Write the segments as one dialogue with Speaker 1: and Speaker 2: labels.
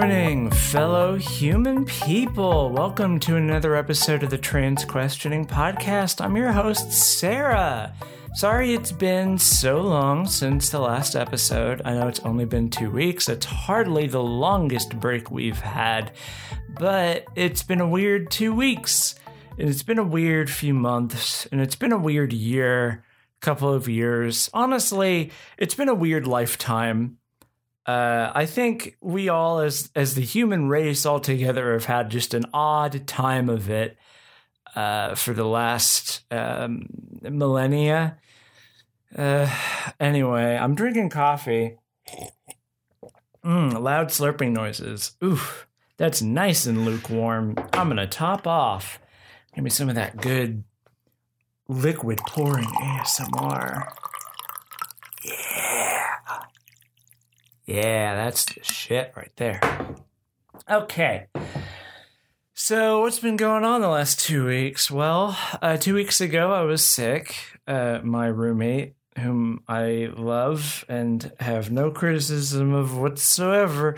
Speaker 1: Morning, fellow human people. Welcome to another episode of the Trans Questioning Podcast. I'm your host, Sarah. Sorry it's been so long since the last episode. I know it's only been two weeks. It's hardly the longest break we've had, but it's been a weird two weeks. And it's been a weird few months, and it's been a weird year, couple of years. Honestly, it's been a weird lifetime. Uh, I think we all, as as the human race altogether, have had just an odd time of it uh, for the last um, millennia. Uh, anyway, I'm drinking coffee. Mm, loud slurping noises. Oof, that's nice and lukewarm. I'm gonna top off. Give me some of that good liquid pouring ASMR. Yeah. Yeah, that's the shit right there. Okay. So, what's been going on the last two weeks? Well, uh, two weeks ago, I was sick. Uh, my roommate, whom I love and have no criticism of whatsoever,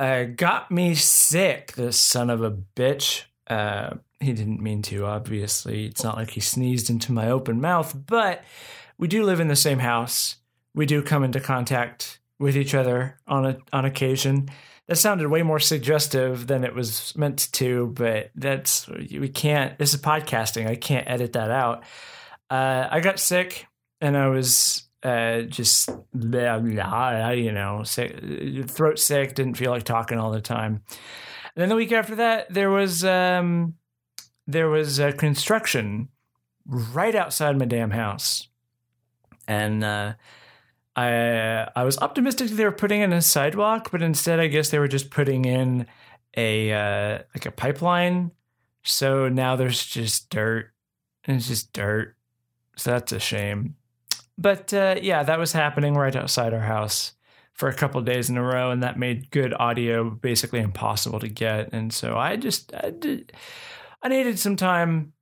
Speaker 1: uh, got me sick. This son of a bitch. Uh, he didn't mean to, obviously. It's not like he sneezed into my open mouth, but we do live in the same house. We do come into contact with each other on a, on occasion. That sounded way more suggestive than it was meant to, but that's we can't. This is podcasting. I can't edit that out. Uh, I got sick, and I was uh, just blah, blah, you know, sick, throat sick. Didn't feel like talking all the time. And then the week after that, there was um, there was a construction right outside my damn house, and uh, I I was optimistic they were putting in a sidewalk, but instead, I guess they were just putting in a uh, like a pipeline. So now there's just dirt, and it's just dirt. So that's a shame. But uh, yeah, that was happening right outside our house for a couple days in a row, and that made good audio basically impossible to get. And so I just I, did, I needed some time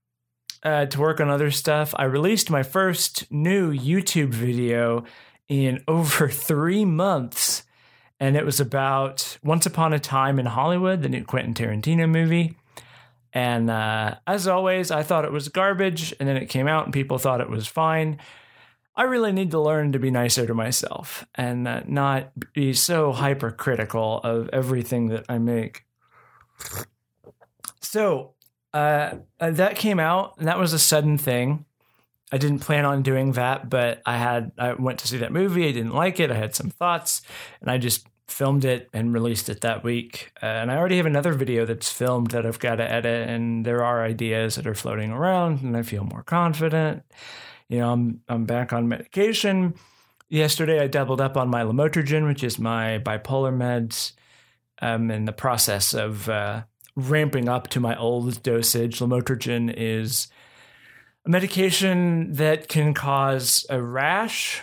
Speaker 1: uh, to work on other stuff. I released my first new YouTube video in over three months. And it was about Once Upon a Time in Hollywood, the new Quentin Tarantino movie. And uh, as always, I thought it was garbage. And then it came out and people thought it was fine. I really need to learn to be nicer to myself and uh, not be so hypercritical of everything that I make. So uh, that came out, and that was a sudden thing. I didn't plan on doing that, but I had I went to see that movie. I didn't like it. I had some thoughts, and I just filmed it and released it that week. Uh, and I already have another video that's filmed that I've got to edit, and there are ideas that are floating around, and I feel more confident. You know, I'm I'm back on medication. Yesterday, I doubled up on my lamotrigine, which is my bipolar meds. I'm in the process of uh, ramping up to my old dosage. Lamotrigine is a medication that can cause a rash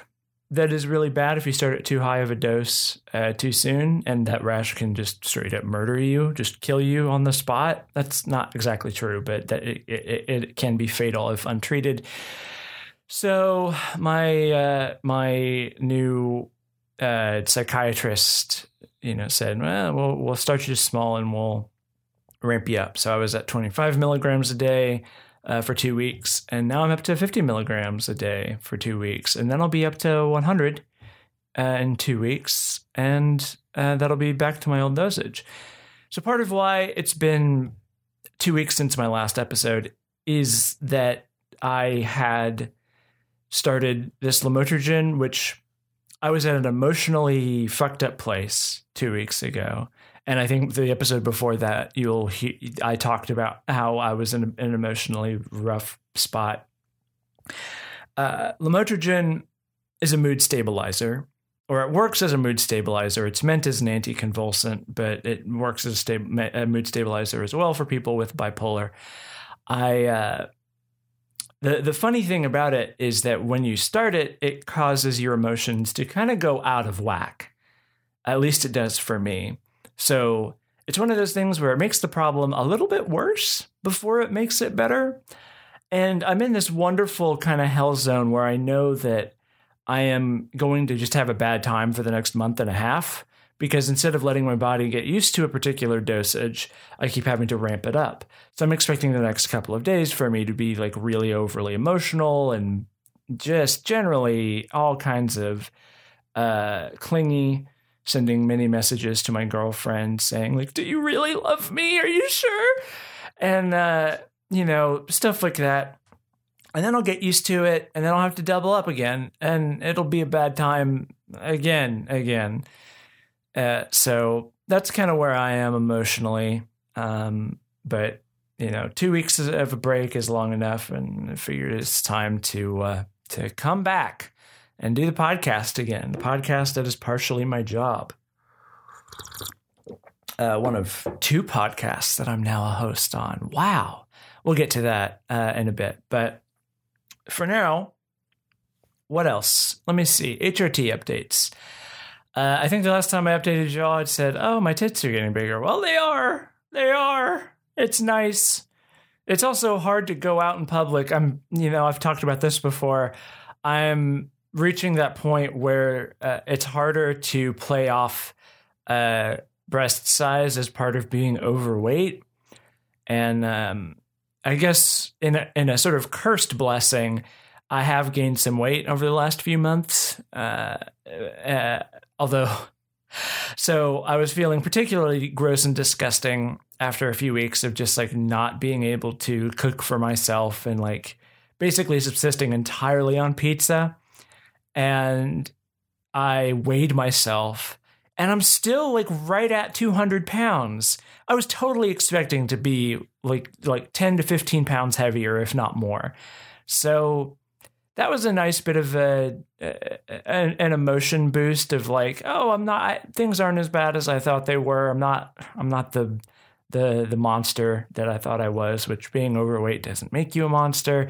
Speaker 1: that is really bad if you start at too high of a dose uh, too soon, and that rash can just straight up murder you, just kill you on the spot. That's not exactly true, but that it, it, it can be fatal if untreated. So my uh, my new uh, psychiatrist, you know, said, "Well, we'll we'll start you small and we'll ramp you up." So I was at 25 milligrams a day uh, for two weeks, and now I'm up to 50 milligrams a day for two weeks, and then I'll be up to 100 uh, in two weeks, and uh, that'll be back to my old dosage. So part of why it's been two weeks since my last episode is that I had started this lamotrigine, which I was at an emotionally fucked up place two weeks ago and I think the episode before that, you'll he- I talked about how I was in an emotionally rough spot. Uh, lamotrigine is a mood stabilizer, or it works as a mood stabilizer. It's meant as an anticonvulsant, but it works as a, sta- a mood stabilizer as well for people with bipolar. I uh, the the funny thing about it is that when you start it, it causes your emotions to kind of go out of whack. At least it does for me. So it's one of those things where it makes the problem a little bit worse before it makes it better. And I'm in this wonderful kind of hell zone where I know that I am going to just have a bad time for the next month and a half because instead of letting my body get used to a particular dosage, I keep having to ramp it up. So I'm expecting the next couple of days for me to be like really overly emotional and just generally all kinds of uh, clingy, sending many messages to my girlfriend saying like, "Do you really love me? Are you sure?" And uh, you know stuff like that. And then I'll get used to it, and then I'll have to double up again, and it'll be a bad time again, again. Uh, so that's kind of where I am emotionally. Um, but you know, two weeks of a break is long enough, and I figured it's time to uh, to come back and do the podcast again. The podcast that is partially my job. Uh, one of two podcasts that I'm now a host on. Wow. We'll get to that uh, in a bit. But for now, what else? Let me see. HRT updates. Uh, I think the last time I updated y'all, I said, "Oh, my tits are getting bigger." Well, they are. They are. It's nice. It's also hard to go out in public. I'm, you know, I've talked about this before. I'm reaching that point where uh, it's harder to play off uh, breast size as part of being overweight, and um, I guess in a, in a sort of cursed blessing, I have gained some weight over the last few months. Uh, uh, although, so I was feeling particularly gross and disgusting after a few weeks of just like not being able to cook for myself and like basically subsisting entirely on pizza. And I weighed myself and I'm still like right at 200 pounds. I was totally expecting to be like like 10 to 15 pounds heavier, if not more. So that was a nice bit of a, a an, emotion boost of like, oh, I'm not I, things aren't as bad as I thought they were. I'm not I'm not the the the monster that I thought I was, which being overweight doesn't make you a monster.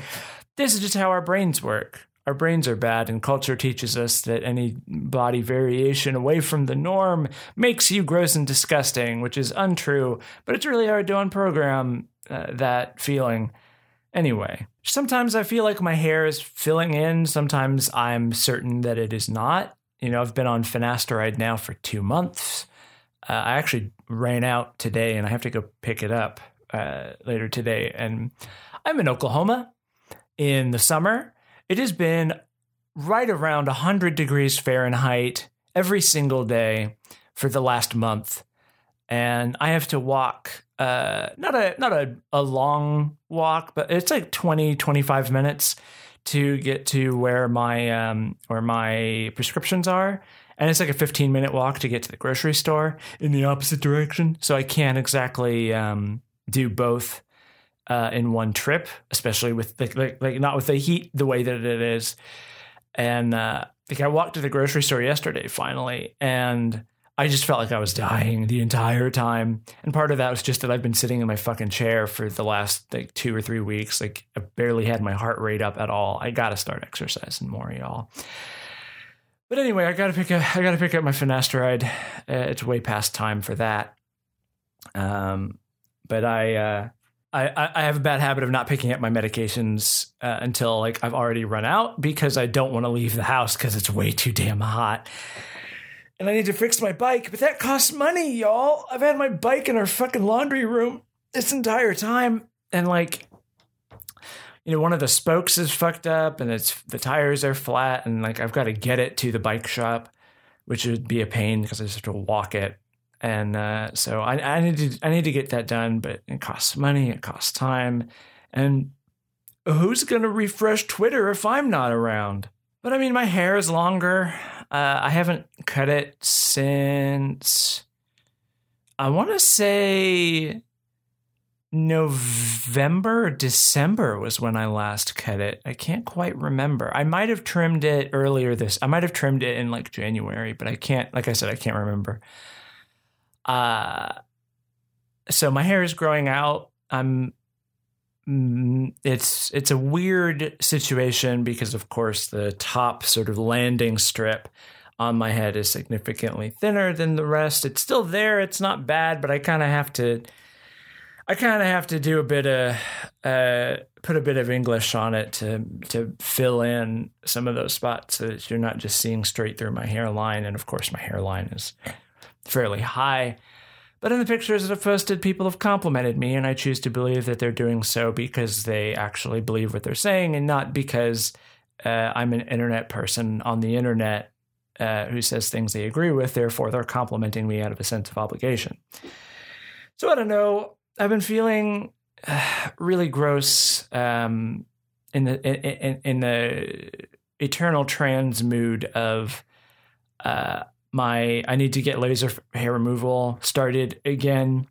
Speaker 1: This is just how our brains work our brains are bad, and culture teaches us that any body variation away from the norm makes you gross and disgusting, which is untrue, but it's really hard to unprogram uh, that feeling. Anyway, sometimes I feel like my hair is filling in, sometimes I'm certain that it is not. You know, I've been on finasteride now for two months. Uh, I actually ran out today and I have to go pick it up uh, later today. And I'm in Oklahoma in the summer it has been right around 100 degrees Fahrenheit every single day for the last month. And I have to walk uh, not a not a, a long walk, but it's like 20, 25 minutes to get to where my um, where my prescriptions are. And it's like a 15 minute walk to get to the grocery store in the opposite direction. So I can't exactly um, do both uh, in one trip, especially with the, like, like not with the heat the way that it is. And uh, like I walked to the grocery store yesterday finally, and I just felt like I was dying the entire time. And part of that was just that I've been sitting in my fucking chair for the last like two or three weeks. Like I barely had my heart rate up at all. I got to start exercising more, y'all. But anyway, I gotta pick up. I gotta pick up my finasteride. Uh, it's way past time for that. Um, but I uh, I, I have a bad habit of not picking up my medications uh, until like I've already run out because I don't want to leave the house because it's way too damn hot. And I need to fix my bike, but that costs money, y'all. I've had my bike in our fucking laundry room this entire time, and like, you know, one of the spokes is fucked up, and it's the tires are flat, and like I've got to get it to the bike shop, which would be a pain because I just have to walk it and uh, so I, I need to I need to get that done, but it costs money, it costs time, and who's gonna refresh Twitter if I'm not around? But I mean, my hair is longer. Uh, I haven't cut it since I want to say November December was when I last cut it. I can't quite remember. I might have trimmed it earlier this. I might have trimmed it in like January, but I can't. Like I said, I can't remember. Uh, so my hair is growing out. I'm mm, it's it's a weird situation because of course the top sort of landing strip on my head is significantly thinner than the rest. It's still there. It's not bad, but I kind of have to I kind of have to do a bit of uh, put a bit of English on it to to fill in some of those spots so that you're not just seeing straight through my hairline. And of course, my hairline is fairly high. But in the pictures that I've posted, people have complimented me, and I choose to believe that they're doing so because they actually believe what they're saying and not because uh, I'm an internet person on the internet uh, who says things they agree with. Therefore, they're complimenting me out of a sense of obligation. So I don't know. I've been feeling uh, really gross um, in the in, in, the eternal trans mood of uh, my I need to get laser hair removal started again.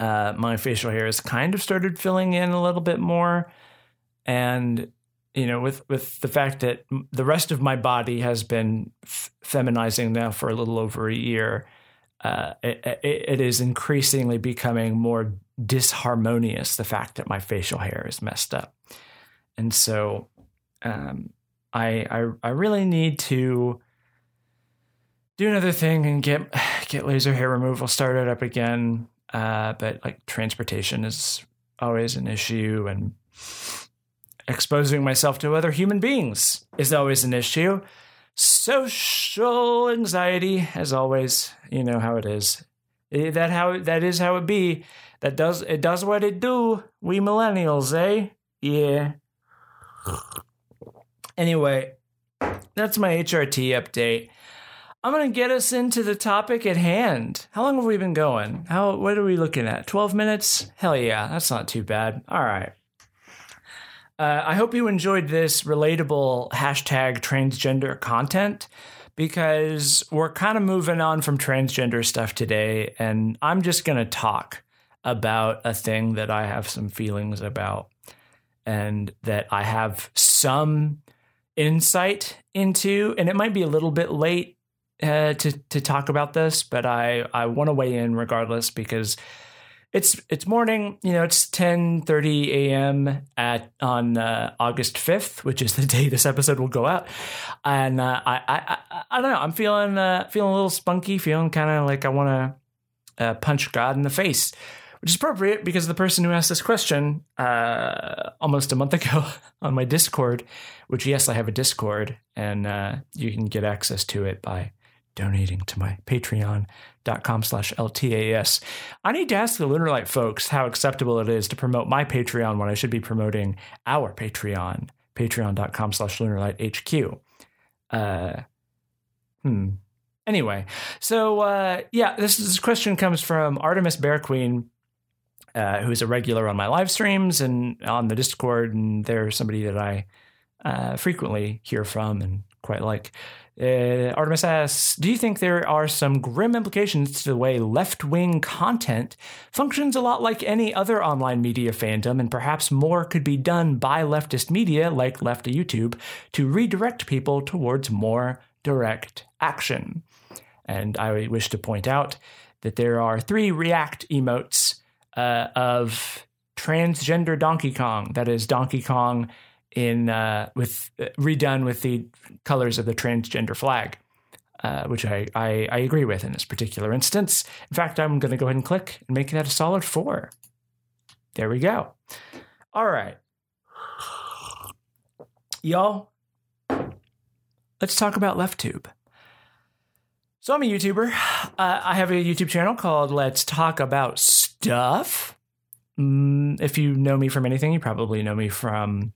Speaker 1: Uh, my facial hair has kind of started filling in a little bit more, and you know, with with the fact that the rest of my body has been f- feminizing now for a little over a year, uh, it, it, it is increasingly becoming more disharmonious. The fact that my facial hair is messed up, and so um, I, I I really need to do another thing and get get laser hair removal started up again. Uh, but like transportation is always an issue, and exposing myself to other human beings is always an issue. Social anxiety, as always, you know how it is. That how that is how it be. That does it does what it do. We millennials, eh? Yeah. Anyway, that's my HRT update. I'm to get us into the topic at hand. How long have we been going? How what are we looking at? 12 minutes? Hell yeah, that's not too bad. All right. Uh, I hope you enjoyed this relatable hashtag transgender content because we're kind of moving on from transgender stuff today, and I'm just to talk about a thing that I have some feelings about and that I have some insight into, and it might be a little bit late uh, to to talk about this, but I I want to weigh in regardless because it's it's morning. You know, it's ten thirty a.m. at on uh, August fifth, which is the day this episode will go out, and uh, I, I, I I don't know. I'm feeling uh, feeling a little spunky, feeling kind of like I want to uh, punch God in the face which is appropriate because the person who asked this question uh, almost a month ago on my Discord, which yes, I have a Discord, and you can get access to it by donating to my patreon.com slash ltas i need to ask the lunarlight folks how acceptable it is to promote my patreon when i should be promoting our patreon patreon.com slash lunarlighthq uh, hmm. Anyway so uh, yeah this, this question comes from artemis bear queen uh, who's a regular on my live streams and on the discord and they're somebody that i uh, frequently hear from and quite like uh, Artemis asks, do you think there are some grim implications to the way left wing content functions a lot like any other online media fandom, and perhaps more could be done by leftist media like Left YouTube to redirect people towards more direct action? And I wish to point out that there are three React emotes uh, of transgender Donkey Kong. That is Donkey Kong in uh, with uh, redone with the colors of the transgender flag, uh, which I, I, I agree with in this particular instance. In fact, I'm going to go ahead and click and make that a solid four. There we go. All right, y'all. Let's talk about LeftTube. So I'm a YouTuber. Uh, I have a YouTube channel called Let's Talk About Stuff. Mm, if you know me from anything, you probably know me from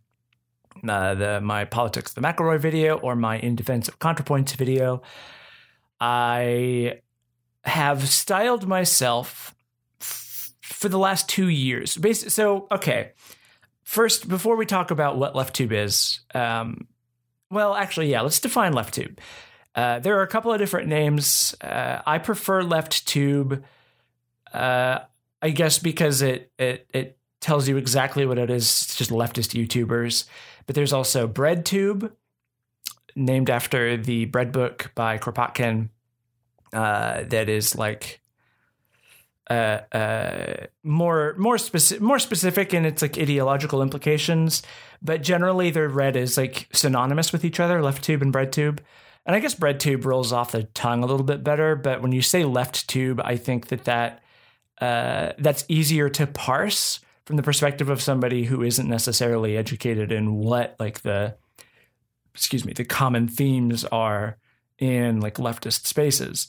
Speaker 1: uh, the my politics the McElroy video or my in defense of ContraPoints video. I have styled myself f- for the last two years. Basically, so okay. First, before we talk about what LeftTube is, um, well, actually, yeah, let's define LeftTube. Uh, there are a couple of different names. Uh, I prefer LeftTube, uh, I guess, because it it it tells you exactly what it is. It's just leftist YouTubers. But there's also BreadTube, named after the bread book by Kropotkin, uh, that is like uh, uh, more more specific more specific in its like ideological implications. But generally, they're read as like synonymous with each other, left tube and BreadTube. And I guess BreadTube rolls off the tongue a little bit better. But when you say left tube, I think that that uh, that's easier to parse from the perspective of somebody who isn't necessarily educated in what like the excuse me the common themes are in like leftist spaces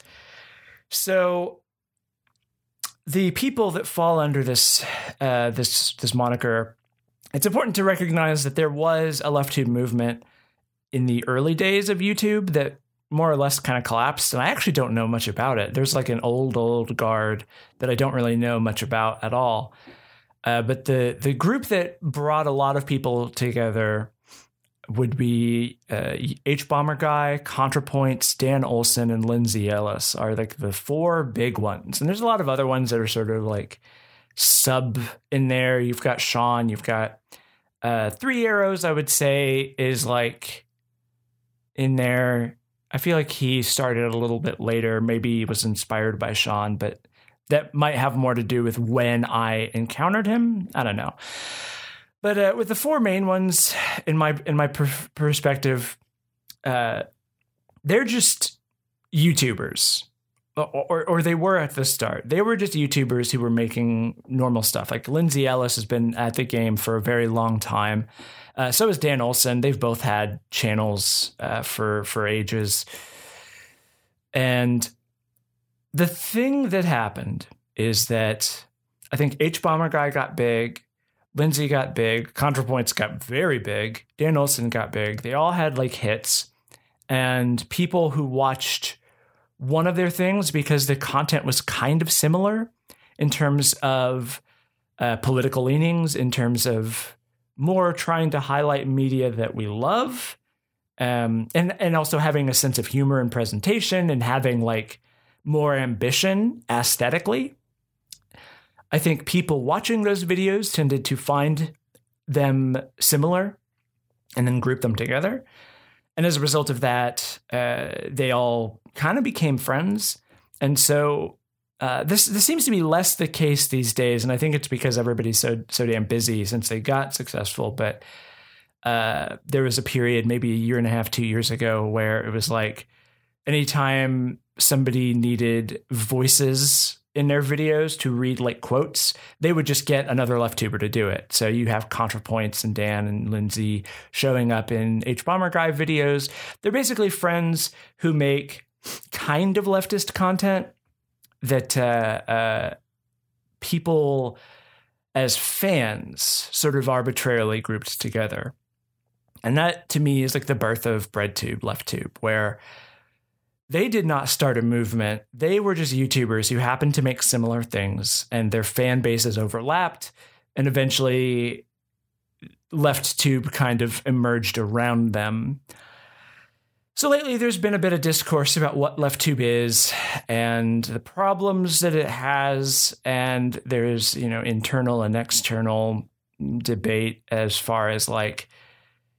Speaker 1: So the people that fall under this uh, this this moniker, it's important to recognize that there was a left tube movement in the early days of YouTube that more or less kind of collapsed, and I actually don't know much about it. There's like an old old guard that I don't really know much about at all. Uh, but the the group that brought a lot of people together would be H uh, Hbomberguy, ContraPoints, Dan Olson, and Lindsay Ellis are like the four big ones. And there's a lot of other ones that are sort of like sub in there. You've got Shaun, you've got uh, Three Arrows, I would say, is like in there. I feel like he started a little bit later. Maybe he was inspired by Shaun, but that might have more to do with when I encountered him. I don't know. But uh, with the four main ones, in my in my per- perspective, uh, they're just YouTubers, or, or, they were at the start. They were just YouTubers who were making normal stuff. Like Lindsay Ellis has been at the game for a very long time. Uh, so is Dan Olson. They've both had channels uh, for for ages, and the thing that happened is that I think Hbomberguy got big Lindsay got big, ContraPoints got very big, Dan Olson got big. They all had like hits, and people who watched one of their things because the content was kind of similar in terms of uh, political leanings, in terms of more trying to highlight media that we love, um, and and also having a sense of humor and presentation, and having like more ambition aesthetically. I think people watching those videos tended to find them similar and then group them together. And as a result of that, uh, they all kind of became friends. And so uh, this this seems to be less the case these days, and I think it's because everybody's so so damn busy since they got successful. But uh, there was a period, maybe a year and a half, two years ago, where it was like anytime somebody needed voices in their videos to read like quotes, they would just get another left tuber to do it. So you have ContraPoints and Dan and Lindsay showing up in Hbomberguy videos. They're basically friends who make kind of leftist content that uh, uh, people as fans sort of arbitrarily grouped together. And that to me is like the birth of BreadTube, LeftTube, where they did not start a movement. They were just YouTubers who happened to make similar things, and their fan bases overlapped. And eventually, LeftTube kind of emerged around them. So lately, there's been a bit of discourse about what LeftTube is and the problems that it has, and there's you know internal and external debate as far as like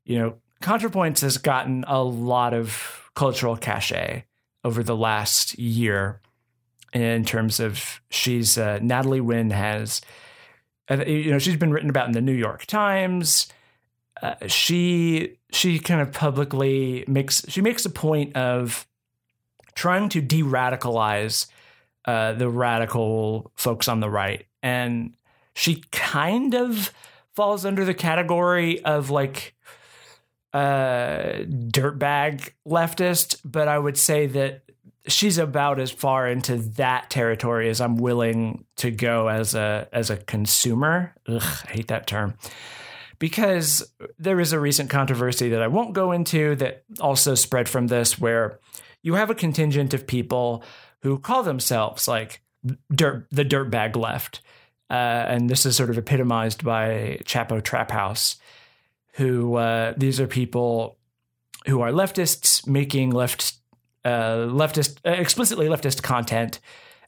Speaker 1: you know ContraPoints has gotten a lot of cultural cachet over the last year in terms of she's uh, Natalie Wynn has uh, you know she's been written about in the New York Times. Uh, she she kind of publicly makes she makes a point of trying to de-radicalize uh, the radical folks on the right, and she kind of falls under the category of like uh, dirtbag leftist, but I would say that she's about as far into that territory as I'm willing to go as a as a consumer. Ugh, I hate that term. Because there is a recent controversy that I won't go into that also spread from this, where you have a contingent of people who call themselves like dirt the dirtbag left, uh, and this is sort of epitomized by Chapo Trap House, who uh, these are people who are leftists making left uh, leftist uh, explicitly leftist content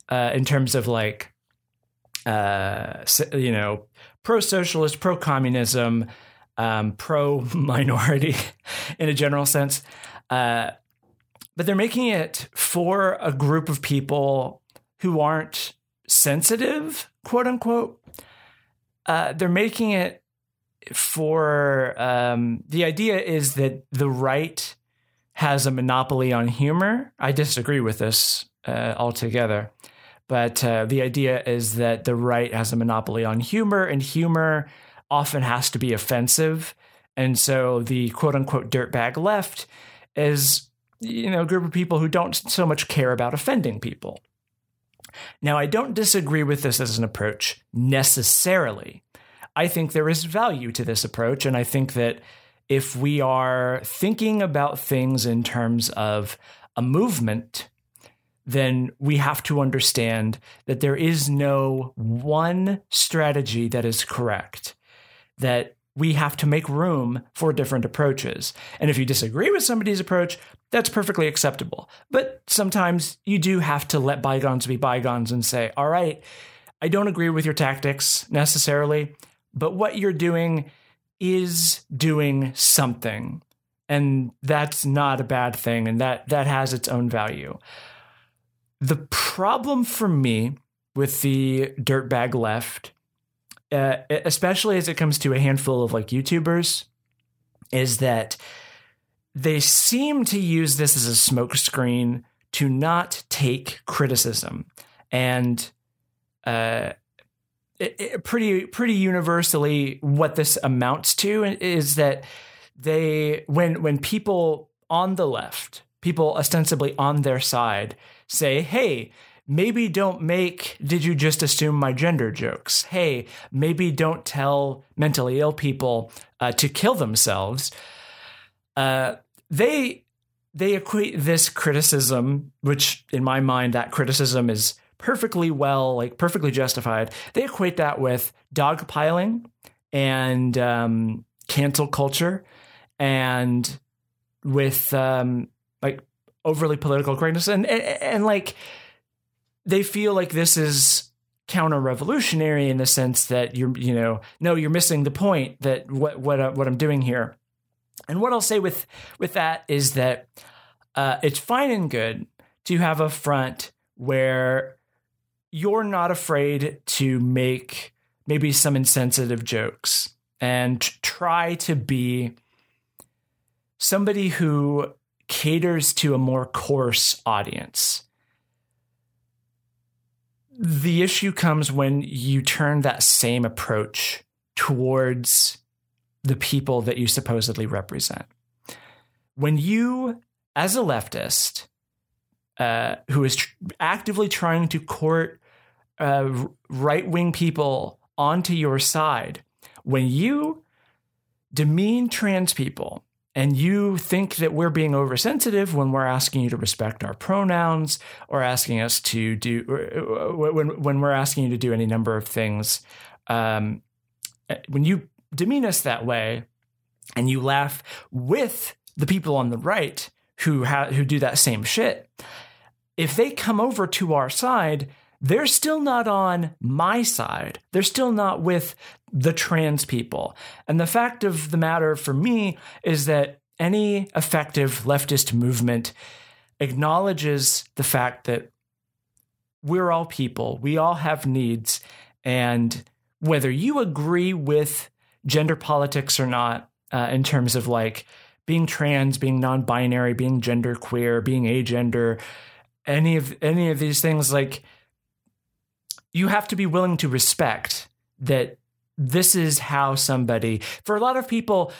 Speaker 1: uh, in terms of like uh, you know pro socialist, pro communism, um, pro minority in a general sense. But they're making it for a group of people who aren't sensitive, quote unquote. Uh, they're making it for um, the idea is that the right has a monopoly on humor. I disagree with this uh, altogether. But uh, the idea is that the right has a monopoly on humor, and humor often has to be offensive. And so the quote unquote dirtbag left is, you know, a group of people who don't so much care about offending people. Now, I don't disagree with this as an approach necessarily. I think there is value to this approach, and I think that if we are thinking about things in terms of a movement, then we have to understand that there is no one strategy that is correct. That we have to make room for different approaches. And if you disagree with somebody's approach, that's perfectly acceptable. But sometimes you do have to let bygones be bygones and say, all right, I don't agree with your tactics necessarily, but what you're doing is doing something. And that's not a bad thing. And that, that has its own value. The problem for me with the dirtbag left uh, especially as it comes to a handful of like YouTubers, is that they seem to use this as a smokescreen to not take criticism, and uh, it, pretty pretty universally, what this amounts to is that they when when people on the left, people ostensibly on their side, say, "Hey." maybe don't make did you just assume my gender jokes hey maybe don't tell mentally ill people uh, to kill themselves uh, they they equate this criticism which in my mind that criticism is perfectly well like perfectly justified they equate that with dogpiling and um, cancel culture and with um, like overly political correctness and, and, and like they feel like this is counter revolutionary in the sense that you're you know no you're missing the point that what what uh, what I'm doing here. And what I'll say with with that is that uh, it's fine and good to have a front where you're not afraid to make maybe some insensitive jokes and try to be somebody who caters to a more coarse audience the issue comes when you turn that same approach towards the people that you supposedly represent. When you, as a leftist, uh, who is tr- actively trying to court uh, right wing people onto your side, when you demean trans people and you think that we're being oversensitive when we're asking you to respect our pronouns or asking us to do when when we're asking you to do any number of things um, when you demean us that way and you laugh with the people on the right who ha- who do that same shit if they come over to our side they're still not on my side. They're still not with the trans people. And the fact of the matter for me is that any effective leftist movement acknowledges the fact that we're all people, we all have needs. And whether you agree with gender politics or not, uh, in terms of like being trans, being non binary, being gender queer, being agender, any of any of these things, like you have to be willing to respect that this is how somebody, for a lot of people,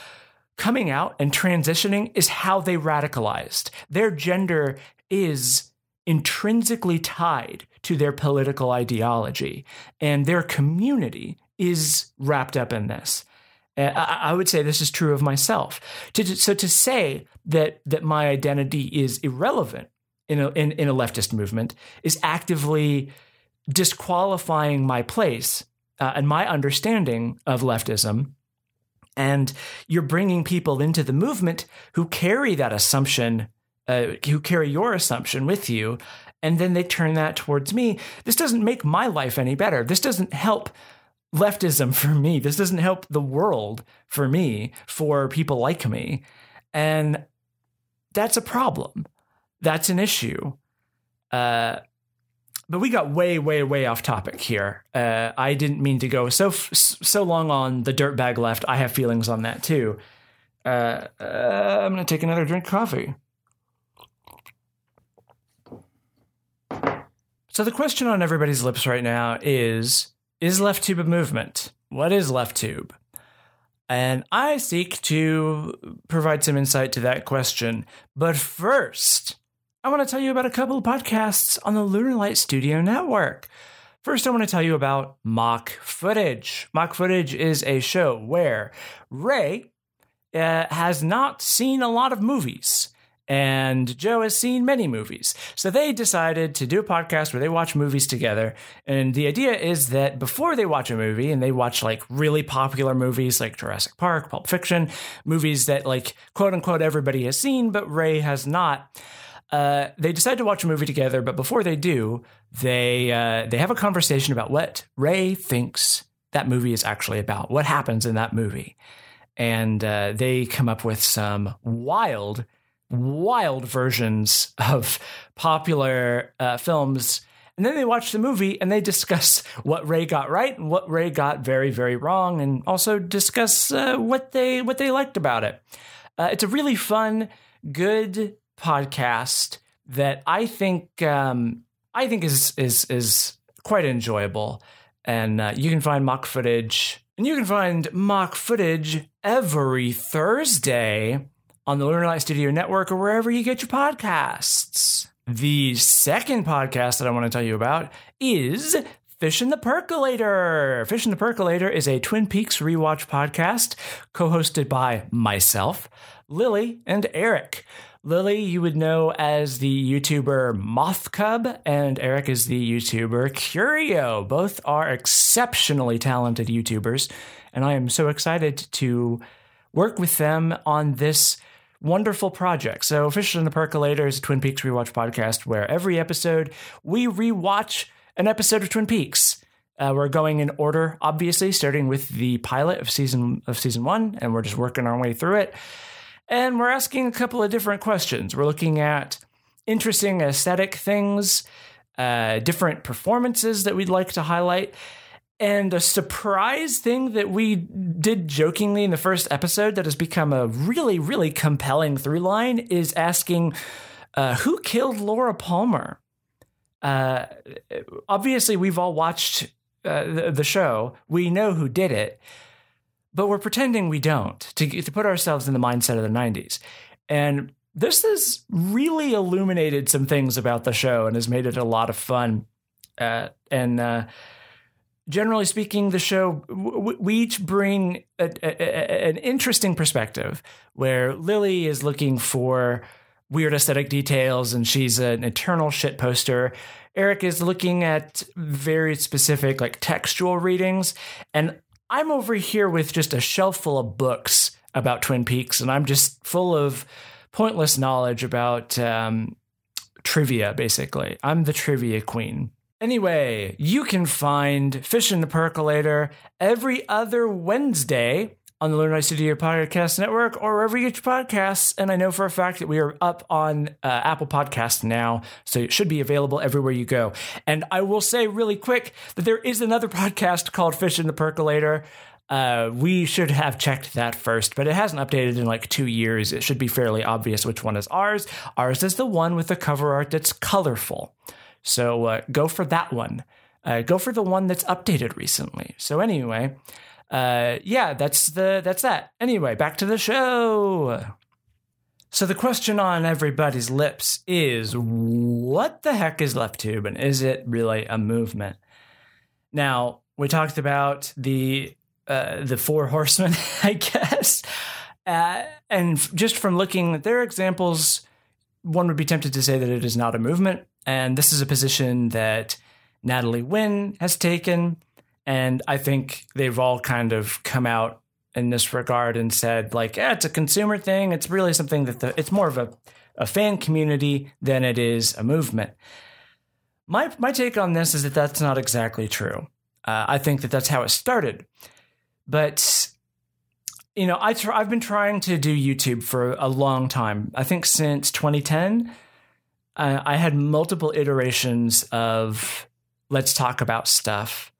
Speaker 1: coming out and transitioning is how they radicalized. Their gender is intrinsically tied to their political ideology, and their community is wrapped up in this. Uh, I would say this is true of myself. So to say that that my identity is irrelevant in a, in, in a leftist movement is actively disqualifying my place uh, and my understanding of leftism. And you're bringing people into the movement who carry that assumption, uh, who carry your assumption with you, and then they turn that towards me. This doesn't make my life any better. This doesn't help leftism for me. This doesn't help the world for me, for people like me. And that's a problem. That's an issue. Uh, but we got way, way, way off topic here. Uh, I didn't mean to go so so long on the dirtbag left. I have feelings on that too. Uh, uh, I'm gonna take another drink of coffee. So the question on everybody's lips right now is: Is left tube a movement? What is left tube? And I seek to provide some insight to that question. But first, I want to tell you about a couple of podcasts on the Lunar Light Studio Network. First, I want to tell you about Mock Footage. Mock Footage is a show where Ray uh, has not seen a lot of movies and Joe has seen many movies. So they decided to do a podcast where they watch movies together. And the idea is that before they watch a movie, and they watch like really popular movies like Jurassic Park, Pulp Fiction, movies that like quote unquote everybody has seen, but Ray has not. Uh, they decide to watch a movie together, but before they do, they uh, they have a conversation about what Ray thinks that movie is actually about, what happens in that movie, and uh, they come up with some wild wild versions of popular uh, films. And then they watch the movie and they discuss what Ray got right and what Ray got very, very wrong, and also discuss uh, what they what they liked about it. It's a really fun, good podcast that I think um, I think is is is quite enjoyable. And uh, you can find mock footage, and you can find mock footage every Thursday on the Lunar Light Studio Network or wherever you get your podcasts. The second podcast that I want to tell you about is Fish in the Percolator. Fish in the Percolator is a Twin Peaks rewatch podcast co hosted by myself, Lily, and Eric. Lily, you would know as the YouTuber Moth Cub, and Eric is the YouTuber Curio. Both are exceptionally talented YouTubers, and I am so excited to work with them on this wonderful project. So, Fish in the Percolator is a Twin Peaks rewatch podcast where every episode we rewatch an episode of Twin Peaks. Uh, we're going in order, obviously, starting with the pilot of season of season one, and we're just working our way through it. And we're asking a couple of different questions. We're looking at interesting aesthetic things, uh, different performances that we'd like to highlight, and a surprise thing that we did jokingly in the first episode that has become a really, really compelling through line is asking uh, who killed Laura Palmer? Uh, obviously, we've all watched uh, the, the, show. We know who did it, but we're pretending we don't to, to put ourselves in the mindset of the 90s. And this has really illuminated some things about the show and has made it a lot of fun. Uh, and uh, generally speaking, the show we each bring a, a, an interesting perspective where Lily is looking for weird aesthetic details and she's an eternal shit poster. Eric is looking at very specific like textual readings and I'm over here with just a shelf full of books about Twin Peaks and I'm just full of pointless knowledge about um, trivia basically. I'm the trivia queen. Anyway, you can find Fish in the Percolator every other Wednesday on the Lunar Light Studio Podcast Network or wherever you get your podcasts. And I know for a fact that we are up on uh, Apple Podcasts now, so it should be available everywhere you go. And I will say really quick that there is another podcast called Fish in the Percolator. Uh, we should have checked that first, but it hasn't updated in like two years. It should be fairly obvious which one is ours. Ours is the one with the cover art that's colorful. So uh, go for that one. Uh, go for the one that's updated recently. So anyway, uh, yeah, that's the that's that. Anyway, back to the show. So the question on everybody's lips is, what the heck is LeftTube, and is it really a movement? Now we talked about the uh, the four horsemen, I guess, uh, and just from looking at their examples, one would be tempted to say that it is not a movement. And this is a position that Natalie Wynn has taken. And I think they've all kind of come out in this regard and said, like, yeah, it's a consumer thing. It's really something that the, it's more of a, a fan community than it is a movement. My, my take on this is that that's not exactly true. Uh, I think that that's how it started. But you know, I tr- I've been trying to do YouTube for a long time. I think since 2010, uh, I had multiple iterations of let's talk about stuff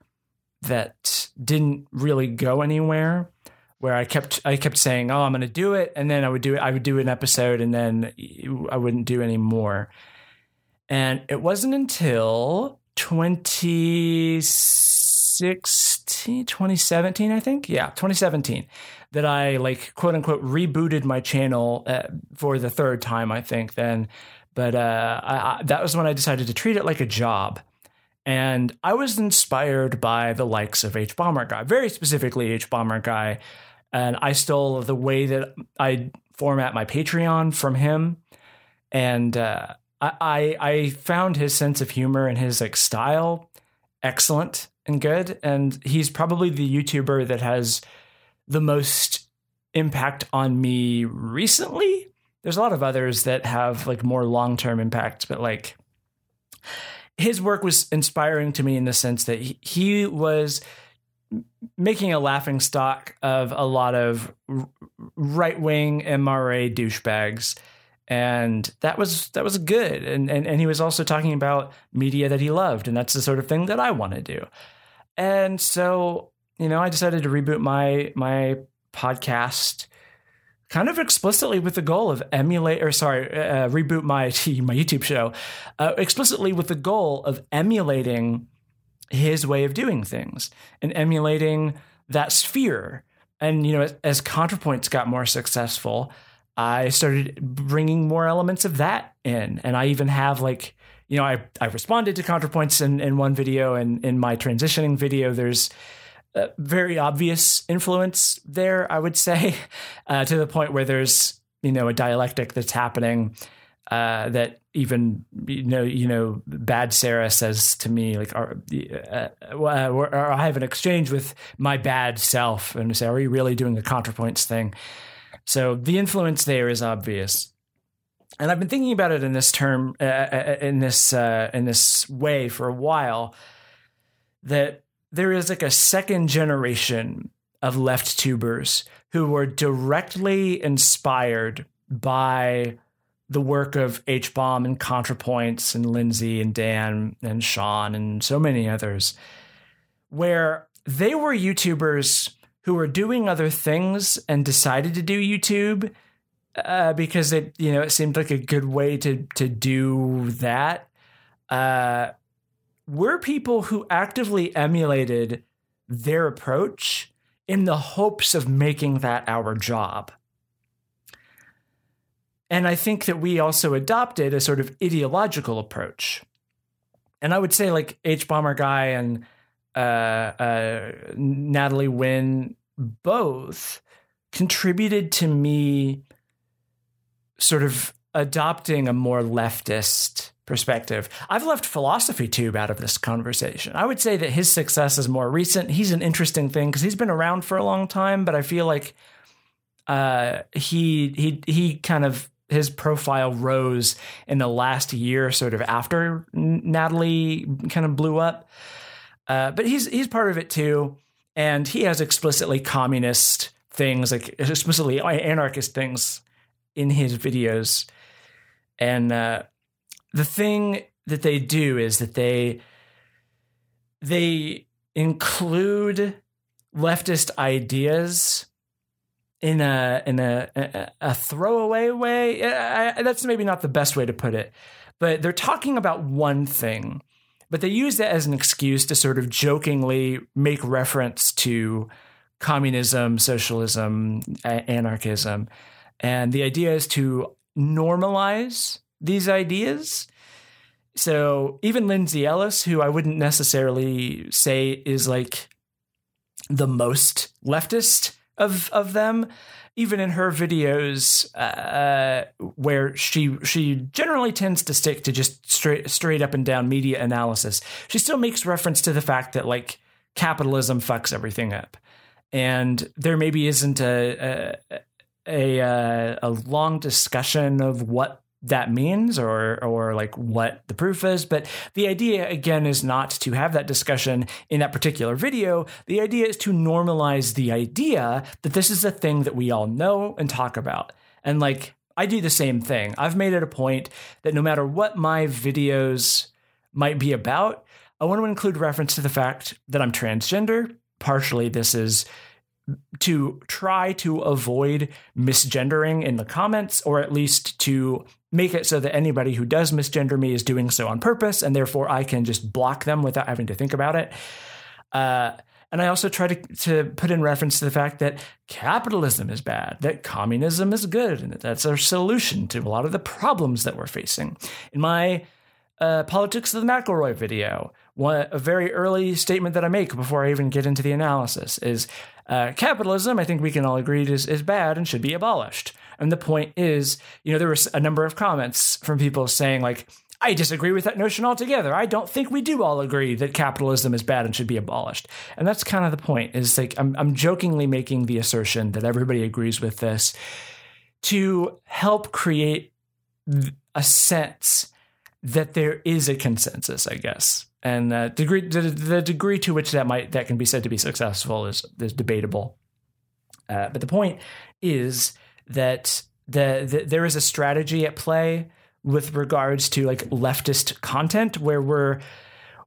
Speaker 1: that didn't really go anywhere. Where I kept I kept saying, "Oh, I'm going to do it," and then I would do it. I would do an episode, and then I wouldn't do any more. And it wasn't until 2016, 2017, I think. Yeah, 2017 that I like quote unquote rebooted my channel uh, for the third time, I think, then But uh, I, I, that was when I decided to treat it like a job. And I was inspired by the likes of Hbomberguy, very specifically Hbomberguy. And I stole the way that I format my Patreon from him. And uh, I, I found his sense of humor and his like style excellent and good. And he's probably the YouTuber that has the most impact on me recently. There's a lot of others that have like more long term impact, but like his work was inspiring to me in the sense that he, was making a laughing stock of a lot of right wing MRA douchebags. And that was that was good. And, and and he was also talking about media that he loved. And that's the sort of thing that I want to do. And so, you know, I decided to reboot my my podcast kind of explicitly with the goal of emulate or sorry uh, reboot my my YouTube show uh, explicitly with the goal of emulating his way of doing things and emulating that sphere. And you know as, as ContraPoints got more successful I started bringing more elements of that in. And I even have like you know I I responded to ContraPoints in in one video and in my transitioning video there's very obvious influence there, I would say, uh, to the point where there's you know a dialectic that's happening uh, that even you know you know bad Sarah says to me like, uh, or, or I have an exchange with my bad self and say, are you really doing a ContraPoints thing? So the influence there is obvious. And I've been thinking about it in this term, uh, uh, in this in this way for a while. That there is like a second generation of left tubers who were directly inspired by the work of H Bomb and ContraPoints and Lindsay and Dan and Shaun and so many others, where they were YouTubers who were doing other things and decided to do YouTube uh, because it you know it seemed like a good way to to do that. Uh, we're people who actively emulated their approach in the hopes of making that our job. And I think that we also adopted a sort of ideological approach. And I would say, like Hbomberguy and uh, uh, Natalie Wynn both contributed to me sort of adopting a more leftist perspective. I've left philosophy tube out of this conversation. I would say that his success is more recent. He's an interesting thing because he's been around for a long time, but I feel like uh, he he he kind of his profile rose in the last year, sort of after Natalie kind of blew up. Uh, but he's he's part of it too, and he has explicitly communist things, like explicitly anarchist things, in his videos, and uh, the thing that they do is that they they include leftist ideas in a in a a, a throwaway way. I, that's maybe not the best way to put it, but they're talking about one thing, but they use that as an excuse to sort of jokingly make reference to communism, socialism, anarchism, and the idea is to normalize these ideas. So even Lindsay Ellis, who I wouldn't necessarily say is like the most leftist of of them, even in her videos, uh, where she she generally tends to stick to just straight straight up and down media analysis, she still makes reference to the fact that like capitalism fucks everything up, and there maybe isn't a a, a, uh, a long discussion of what that means or or like what the proof is. But the idea again is not to have that discussion in that particular video. The idea is to normalize the idea that this is a thing that we all know and talk about. And like I do the same thing. I've made it a point that no matter what my videos might be about I want to include reference to the fact that I'm transgender. Partially this is to try to avoid misgendering in the comments, or at least to make it so that anybody who does misgender me is doing so on purpose, and therefore I can just block them without having to think about it. Uh, And I also try to, to put in reference to the fact that capitalism is bad, that communism is good, and that that's our solution to a lot of the problems that we're facing. In my uh, Politics of the McElroy video, one, a very early statement that I make before I even get into the analysis is uh, capitalism, I think we can all agree, is, is bad and should be abolished. And the point is, you know, there was a number of comments from people saying, like, I disagree with that notion altogether. I don't think we do all agree that capitalism is bad and should be abolished. And that's kind of the point. Is like I'm, I'm jokingly making the assertion that everybody agrees with this to help create a sense that there is a consensus, I guess. And the degree the, the degree to which that might that can be said to be successful is is debatable. Uh, but the point is that the, the there is a strategy at play with regards to like leftist content where we're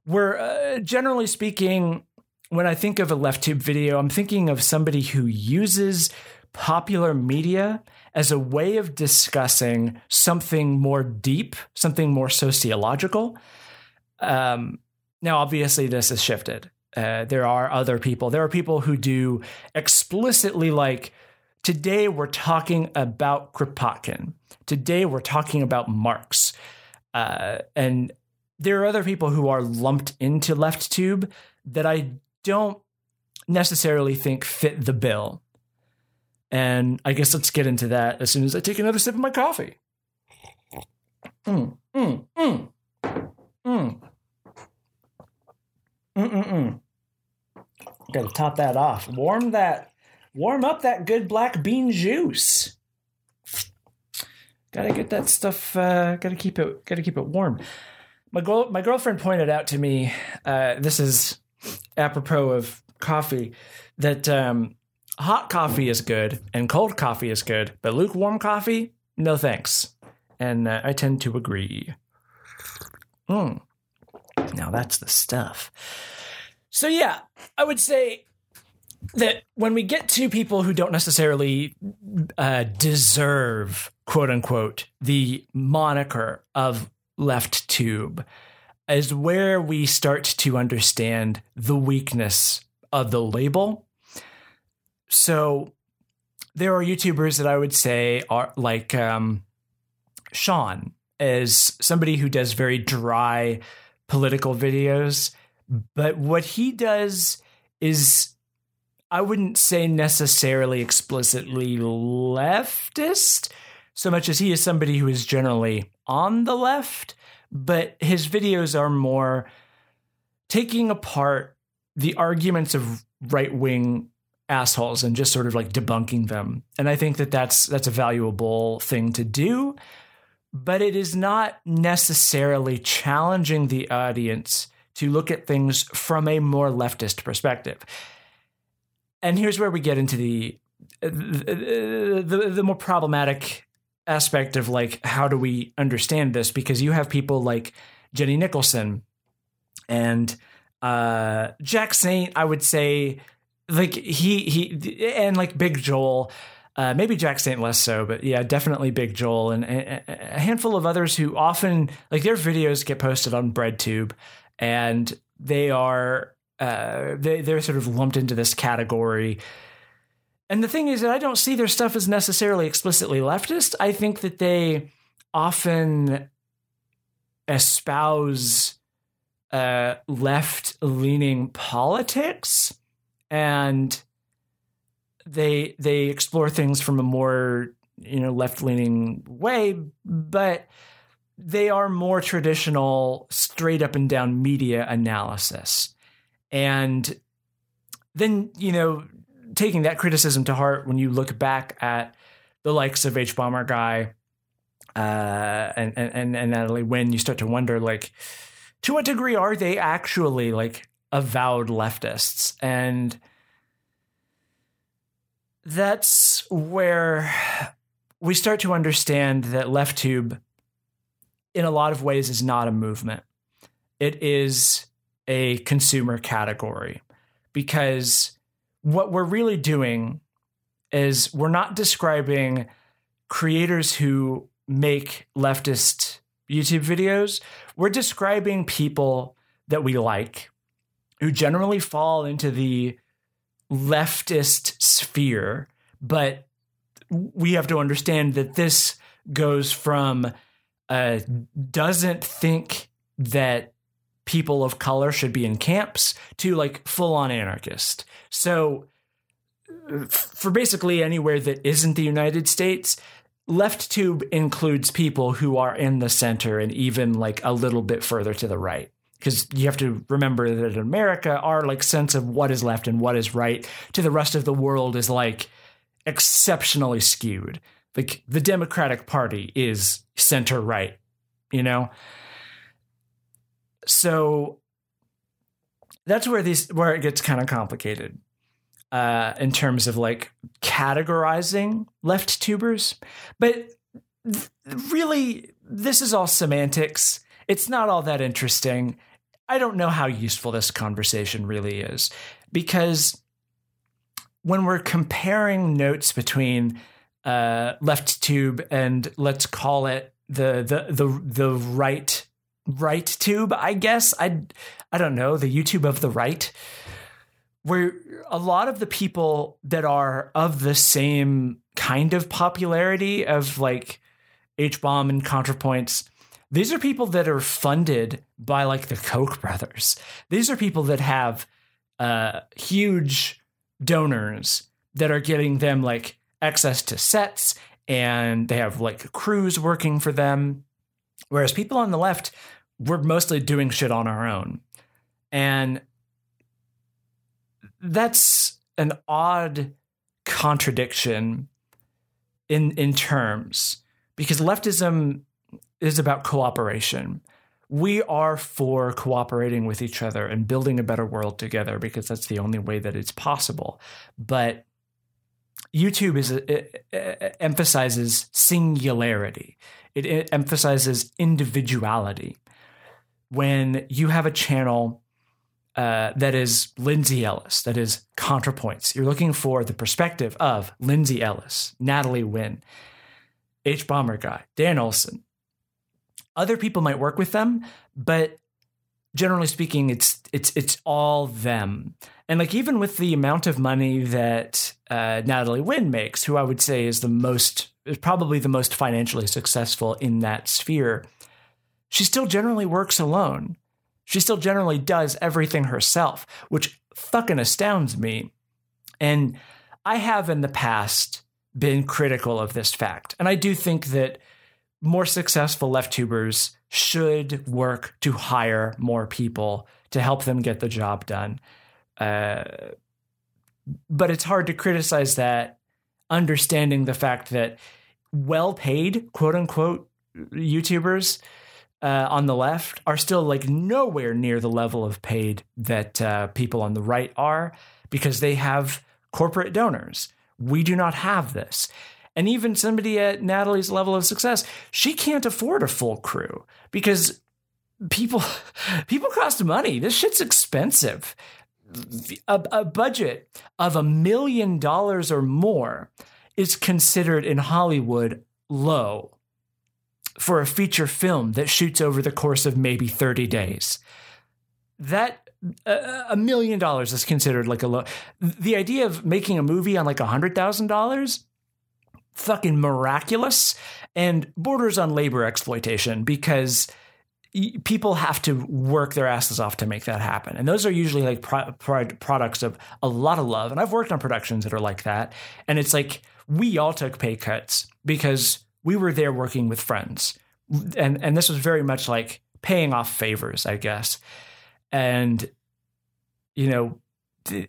Speaker 1: we're uh, generally speaking when I think of a left tube video, I'm thinking of somebody who uses popular media as a way of discussing something more deep, something more sociological. Um, now, obviously, this has shifted. Uh, there are other people. There are people who do explicitly like, today we're talking about Kropotkin. Today we're talking about Marx. Uh, and there are other people who are lumped into left tube that I don't necessarily think fit the bill. And I guess let's get into that as soon as I take another sip of my coffee. Mm, mm, mm. Mm. Mm-mm-mm. Gotta top that off. Warm that, warm up that good black bean juice. Gotta get that stuff. Uh, gotta keep it. Gotta keep it warm. My girl, my girlfriend pointed out to me. Uh, this is apropos of coffee. That um, hot coffee is good and cold coffee is good, but lukewarm coffee, no thanks. And uh, I tend to agree. Hmm. Now that's the stuff. So, yeah, I would say that when we get to people who don't necessarily uh, deserve, quote unquote, the moniker of left tube, is where we start to understand the weakness of the label. So, there are YouTubers that I would say are like um, Shaun, is somebody who does very dry political videos. But what he does is, I wouldn't say necessarily explicitly leftist, so much as he is somebody who is generally on the left, but his videos are more taking apart the arguments of right wing assholes and just sort of like debunking them. And I think that that's that's a valuable thing to do but it is not necessarily challenging the audience to look at things from a more leftist perspective. And here's where we get into the the, the, the more problematic aspect of like how do we understand this? Because you have people like Jenny Nicholson and uh, Jack Saint I would say like he he and like Big Joel. Uh, maybe Jack Saint less so, but yeah, definitely Big Joel and a, a handful of others who often like their videos get posted on BreadTube, and they are uh, they they're sort of lumped into this category. And the thing is that I don't see their stuff as necessarily explicitly leftist. I think that they often espouse uh, left leaning politics and they they explore things from a more you know left leaning way, but they are more traditional, straight up and down media analysis, and then you know taking that criticism to heart when you look back at the likes of hbomberguy uh, and, and and Natalie Wynn, you start to wonder like to what degree are they actually like avowed leftists? And that's where we start to understand that left tube in a lot of ways is not a movement. It is a consumer category because what we're really doing is we're not describing creators who make leftist YouTube videos. We're describing people that we like who generally fall into the leftist sphere, but we have to understand that this goes from uh, doesn't think that people of color should be in camps to like full on anarchist. So, for basically anywhere that isn't the United States, left tube includes people who are in the center and even like a little bit further to the right because you have to remember that in America, our like sense of what is left and what is right to the rest of the world is like exceptionally skewed. Like the Democratic Party is center right, you know. So that's where these where it gets kind of complicated uh, in terms of like categorizing left tubers, but th- really this is all semantics. It's not all that interesting. I don't know how useful this conversation really is because when we're comparing notes between uh, left tube and let's call it the the the the right right tube, I guess I I don't know the YouTube of the right, where a lot of the people that are of the same kind of popularity of like H bomb and ContraPoints these are people that are funded by like the Koch brothers. These are people that have uh, huge donors that are getting them like access to sets and they have like crews working for them. Whereas people on the left, we're mostly doing shit on our own. And that's an odd contradiction in in terms because leftism is about cooperation. We are for cooperating with each other and building a better world together because that's the only way that it's possible. But YouTube is it, it emphasizes singularity. It, it emphasizes individuality. When you have a channel uh, that is Lindsay Ellis, that is ContraPoints. You're looking for the perspective of Lindsay Ellis, Natalie Wynn, Hbomberguy, Dan Olson, other people might work with them, but generally speaking, it's it's it's all them. And like even with the amount of money that uh, Natalie Wynn makes, who I would say is the most is probably the most financially successful in that sphere, she still generally works alone. She still generally does everything herself, which fucking astounds me. And I have in the past been critical of this fact. And I do think that more successful left tubers should work to hire more people to help them get the job done. Uh, but it's hard to criticize that, understanding the fact that well paid, quote unquote, YouTubers uh, on the left are still like nowhere near the level of paid that uh, people on the right are because they have corporate donors. We do not have this. And even somebody at Natalie's level of success, she can't afford a full crew because people people cost money. This shit's expensive. A, a budget of a million dollars or more is considered in Hollywood low for a feature film that shoots over the course of maybe 30 days. That a million dollars is considered like a low. The idea of making a movie on like a hundred thousand dollars fucking miraculous and borders on labor exploitation because people have to work their asses off to make that happen. And those are usually like pro- pro- products of a lot of love. And I've worked on productions that are like that. And it's like we all took pay cuts because we were there working with friends. And and this was very much like paying off favors, I guess. And you know,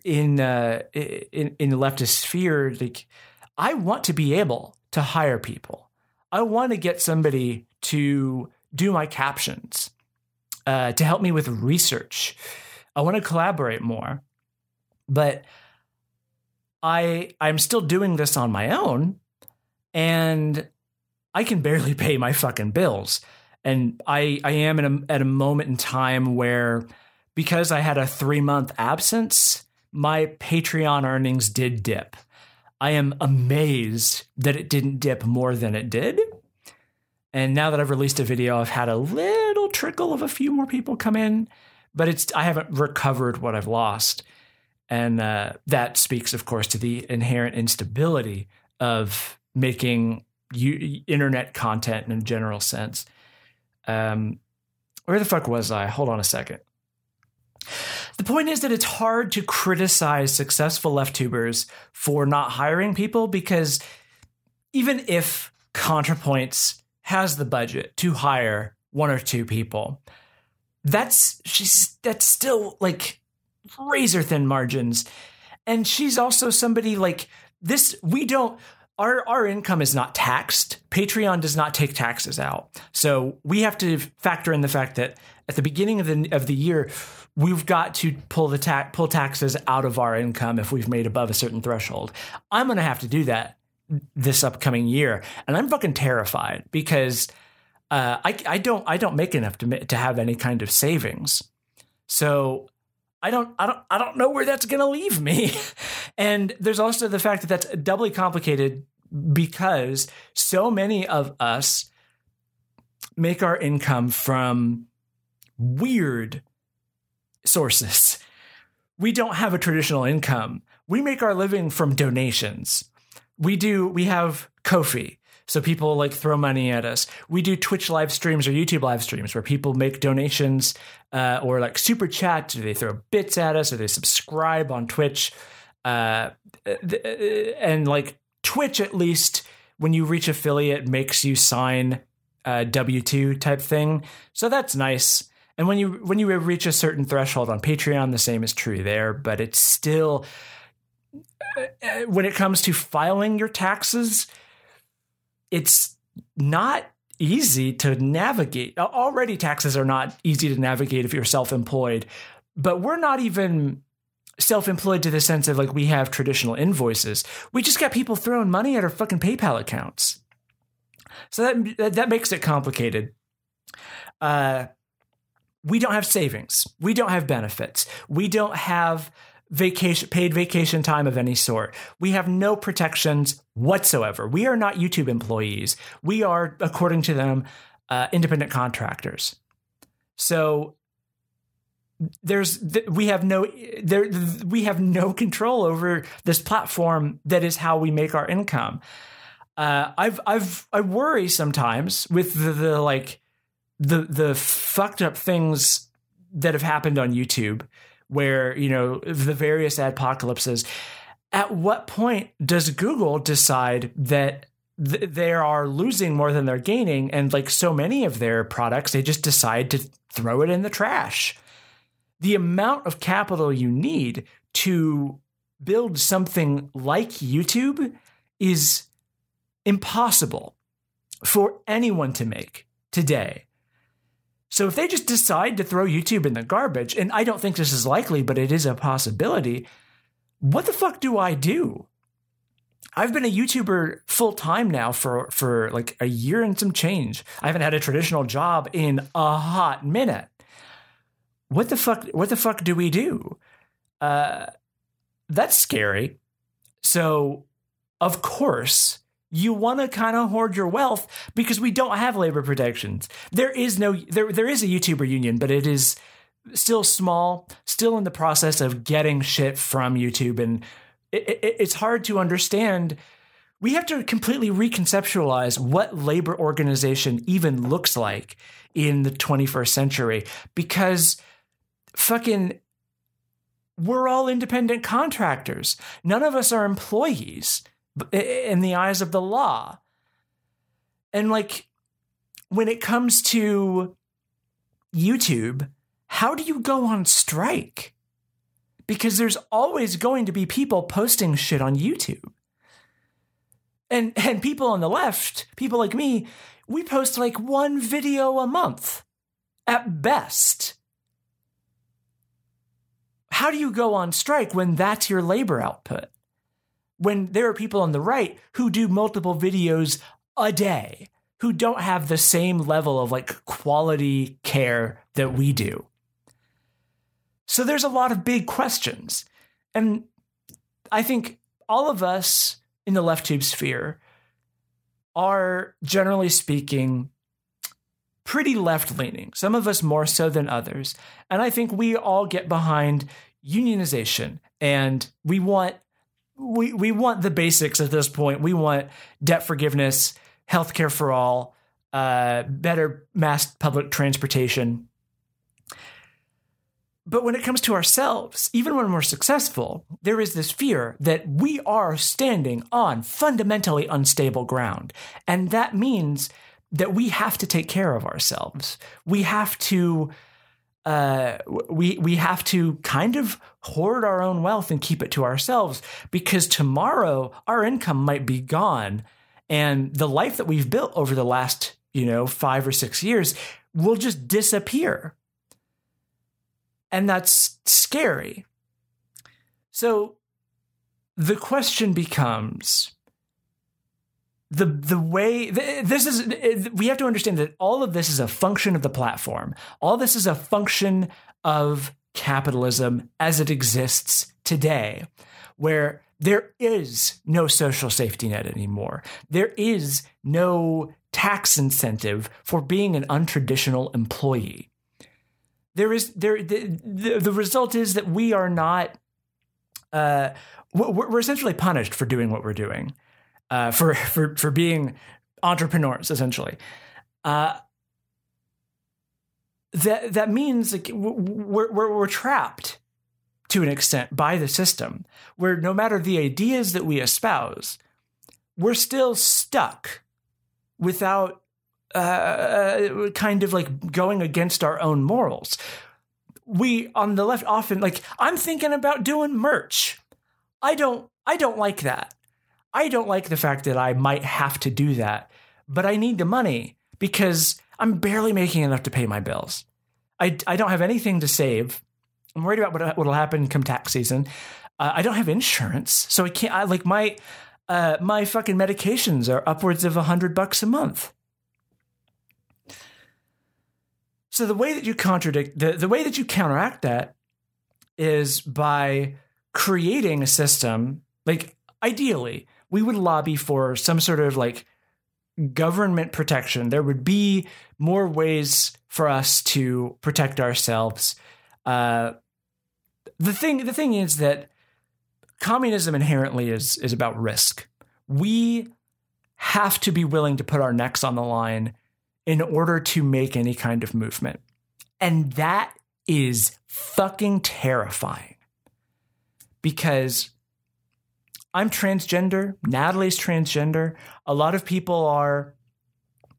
Speaker 1: in uh, in in the leftist sphere, like I want to be able to hire people. I want to get somebody to do my captions, uh, to help me with research. I want to collaborate more, but I I'm still doing this on my own, and I can barely pay my fucking bills. And I I am in a, at a moment in time where because I had a three month absence, my Patreon earnings did dip. I am amazed that it didn't dip more than it did. And now that I've released a video, I've had a little trickle of a few more people come in. but it's I haven't recovered what I've lost, and uh, that speaks, of course, to the inherent instability of making you, internet content in a general sense. Um, where the fuck was I? Hold on a second. The point is that it's hard to criticize successful left tubers for not hiring people because even if ContraPoints has the budget to hire one or two people, that's she's that's still like razor thin margins. And she's also somebody like this we don't our our income is not taxed. Patreon does not take taxes out. So we have to factor in the fact that at the beginning of the of the year we've got to pull the ta- pull taxes out of our income if we've made above a certain threshold. I'm going to have to do that this upcoming year, and I'm fucking terrified because uh, I I don't I don't make enough to to have any kind of savings. So I don't I don't I don't know where that's going to leave me. and there's also the fact that that's doubly complicated because so many of us make our income from weird sources. We don't have a traditional income. We make our living from donations. We do, we have Ko-fi. So people like throw money at us. We do Twitch live streams or YouTube live streams where people make donations uh, or like super chat. Do they throw bits at us or they subscribe on Twitch. Uh, and like Twitch, at least when you reach affiliate, makes you sign a W two type thing. So that's nice. And when you when you reach a certain threshold on Patreon, the same is true there. But it's still uh, when it comes to filing your taxes, it's not easy to navigate. Already, taxes are not easy to navigate if you're self-employed, but we're not even self-employed to the sense of like we have traditional invoices. We just got people throwing money at our fucking PayPal accounts. So that that makes it complicated. Uh, we don't have savings. We don't have benefits. We don't have vacation paid vacation time of any sort. We have no protections whatsoever. We are not YouTube employees. We are, according to them, uh, independent contractors. So there's we have no there we have no control over this platform that is how we make our income. Uh, I've I've I worry sometimes with the, the like the the fucked up things that have happened on YouTube, where you know the various apocalypses. At what point does Google decide that th- they are losing more than they're gaining, and like so many of their products, they just decide to throw it in the trash? The amount of capital you need to build something like YouTube is impossible for anyone to make today. So if they just decide to throw YouTube in the garbage, and I don't think this is likely, but it is a possibility, what the fuck do I do? I've been a YouTuber full time now for for like a year and some change. I haven't had a traditional job in a hot minute. What the fuck? What the fuck do we do? Uh, that's scary. So, of course, you want to kind of hoard your wealth because we don't have labor protections. There is no there there is a YouTuber union, but it is still small, still in the process of getting shit from YouTube and it, it, it's hard to understand. We have to completely reconceptualize what labor organization even looks like in the 21st century because fucking we're all independent contractors. None of us are employees in the eyes of the law. And like when it comes to YouTube, how do you go on strike? Because there's always going to be people posting shit on YouTube. And and people on the left, people like me, we post like one video a month at best. How do you go on strike when that's your labor output? When there are people on the right who do multiple videos a day who don't have the same level of like quality care that we do. So there's a lot of big questions. And I think all of us in the left tube sphere are generally speaking pretty left leaning, some of us more so than others. And I think we all get behind unionization and we want we we want the basics at this point. We want debt forgiveness, healthcare for all, uh, better mass public transportation. But when it comes to ourselves, even when we're successful, there is this fear that we are standing on fundamentally unstable ground. And that means that we have to take care of ourselves. We have to uh, we we have to kind of hoard our own wealth and keep it to ourselves because tomorrow our income might be gone, and the life that we've built over the last you know five or six years will just disappear, and that's scary. So the question becomes the the way this is we have to understand that all of this is a function of the platform. All this is a function of capitalism as it exists today, where there is no social safety net anymore. There is no tax incentive for being an untraditional employee. There is there the, the, the result is that we are not uh, we're essentially punished for doing what we're doing uh, for for for being entrepreneurs essentially. Uh, that that means like we're, we're we're trapped to an extent by the system, where no matter the ideas that we espouse, we're still stuck without uh, kind of like going against our own morals. We on the left often like I'm thinking about doing merch. I don't I don't like that. I don't like the fact that I might have to do that, but I need the money because I'm barely making enough to pay my bills. I, I don't have anything to save. I'm worried about what will happen come tax season. Uh, I don't have insurance, so I can't. I like my uh, my fucking medications are upwards of a hundred bucks a month. So the way that you contradict the, the way that you counteract that is by creating a system like ideally we would lobby for some sort of like government protection. There would be more ways for us to protect ourselves. Uh, the thing, the thing is that communism inherently is is about risk. We have to be willing to put our necks on the line in order to make any kind of movement, and that is fucking terrifying because I'm transgender. Natalie's transgender. A lot of people are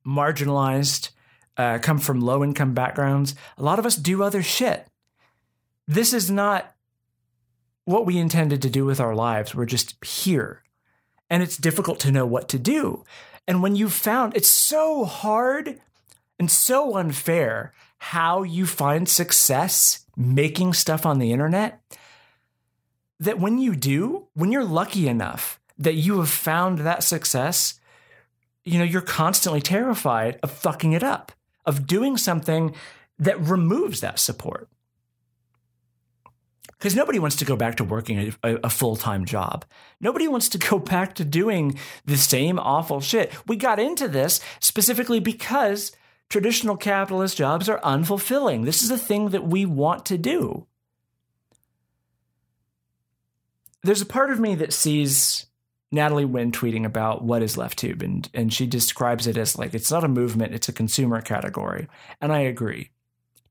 Speaker 1: marginalized, uh, come from low income backgrounds. A lot of us do other shit. This is not what we intended to do with our lives. We're just here. And it's difficult to know what to do. And when you found it's so hard and so unfair how you find success making stuff on the internet that when you do, when you're lucky enough that you have found that success, you know, you're constantly terrified of fucking it up, of doing something that removes that support. Because nobody wants to go back to working a, a full time job. Nobody wants to go back to doing the same awful shit. We got into this specifically because traditional capitalist jobs are unfulfilling. This is a thing that we want to do. There's a part of me that sees Natalie Wynn tweeting about what is LeftTube, and and she describes it as like it's not a movement, it's a consumer category, and I agree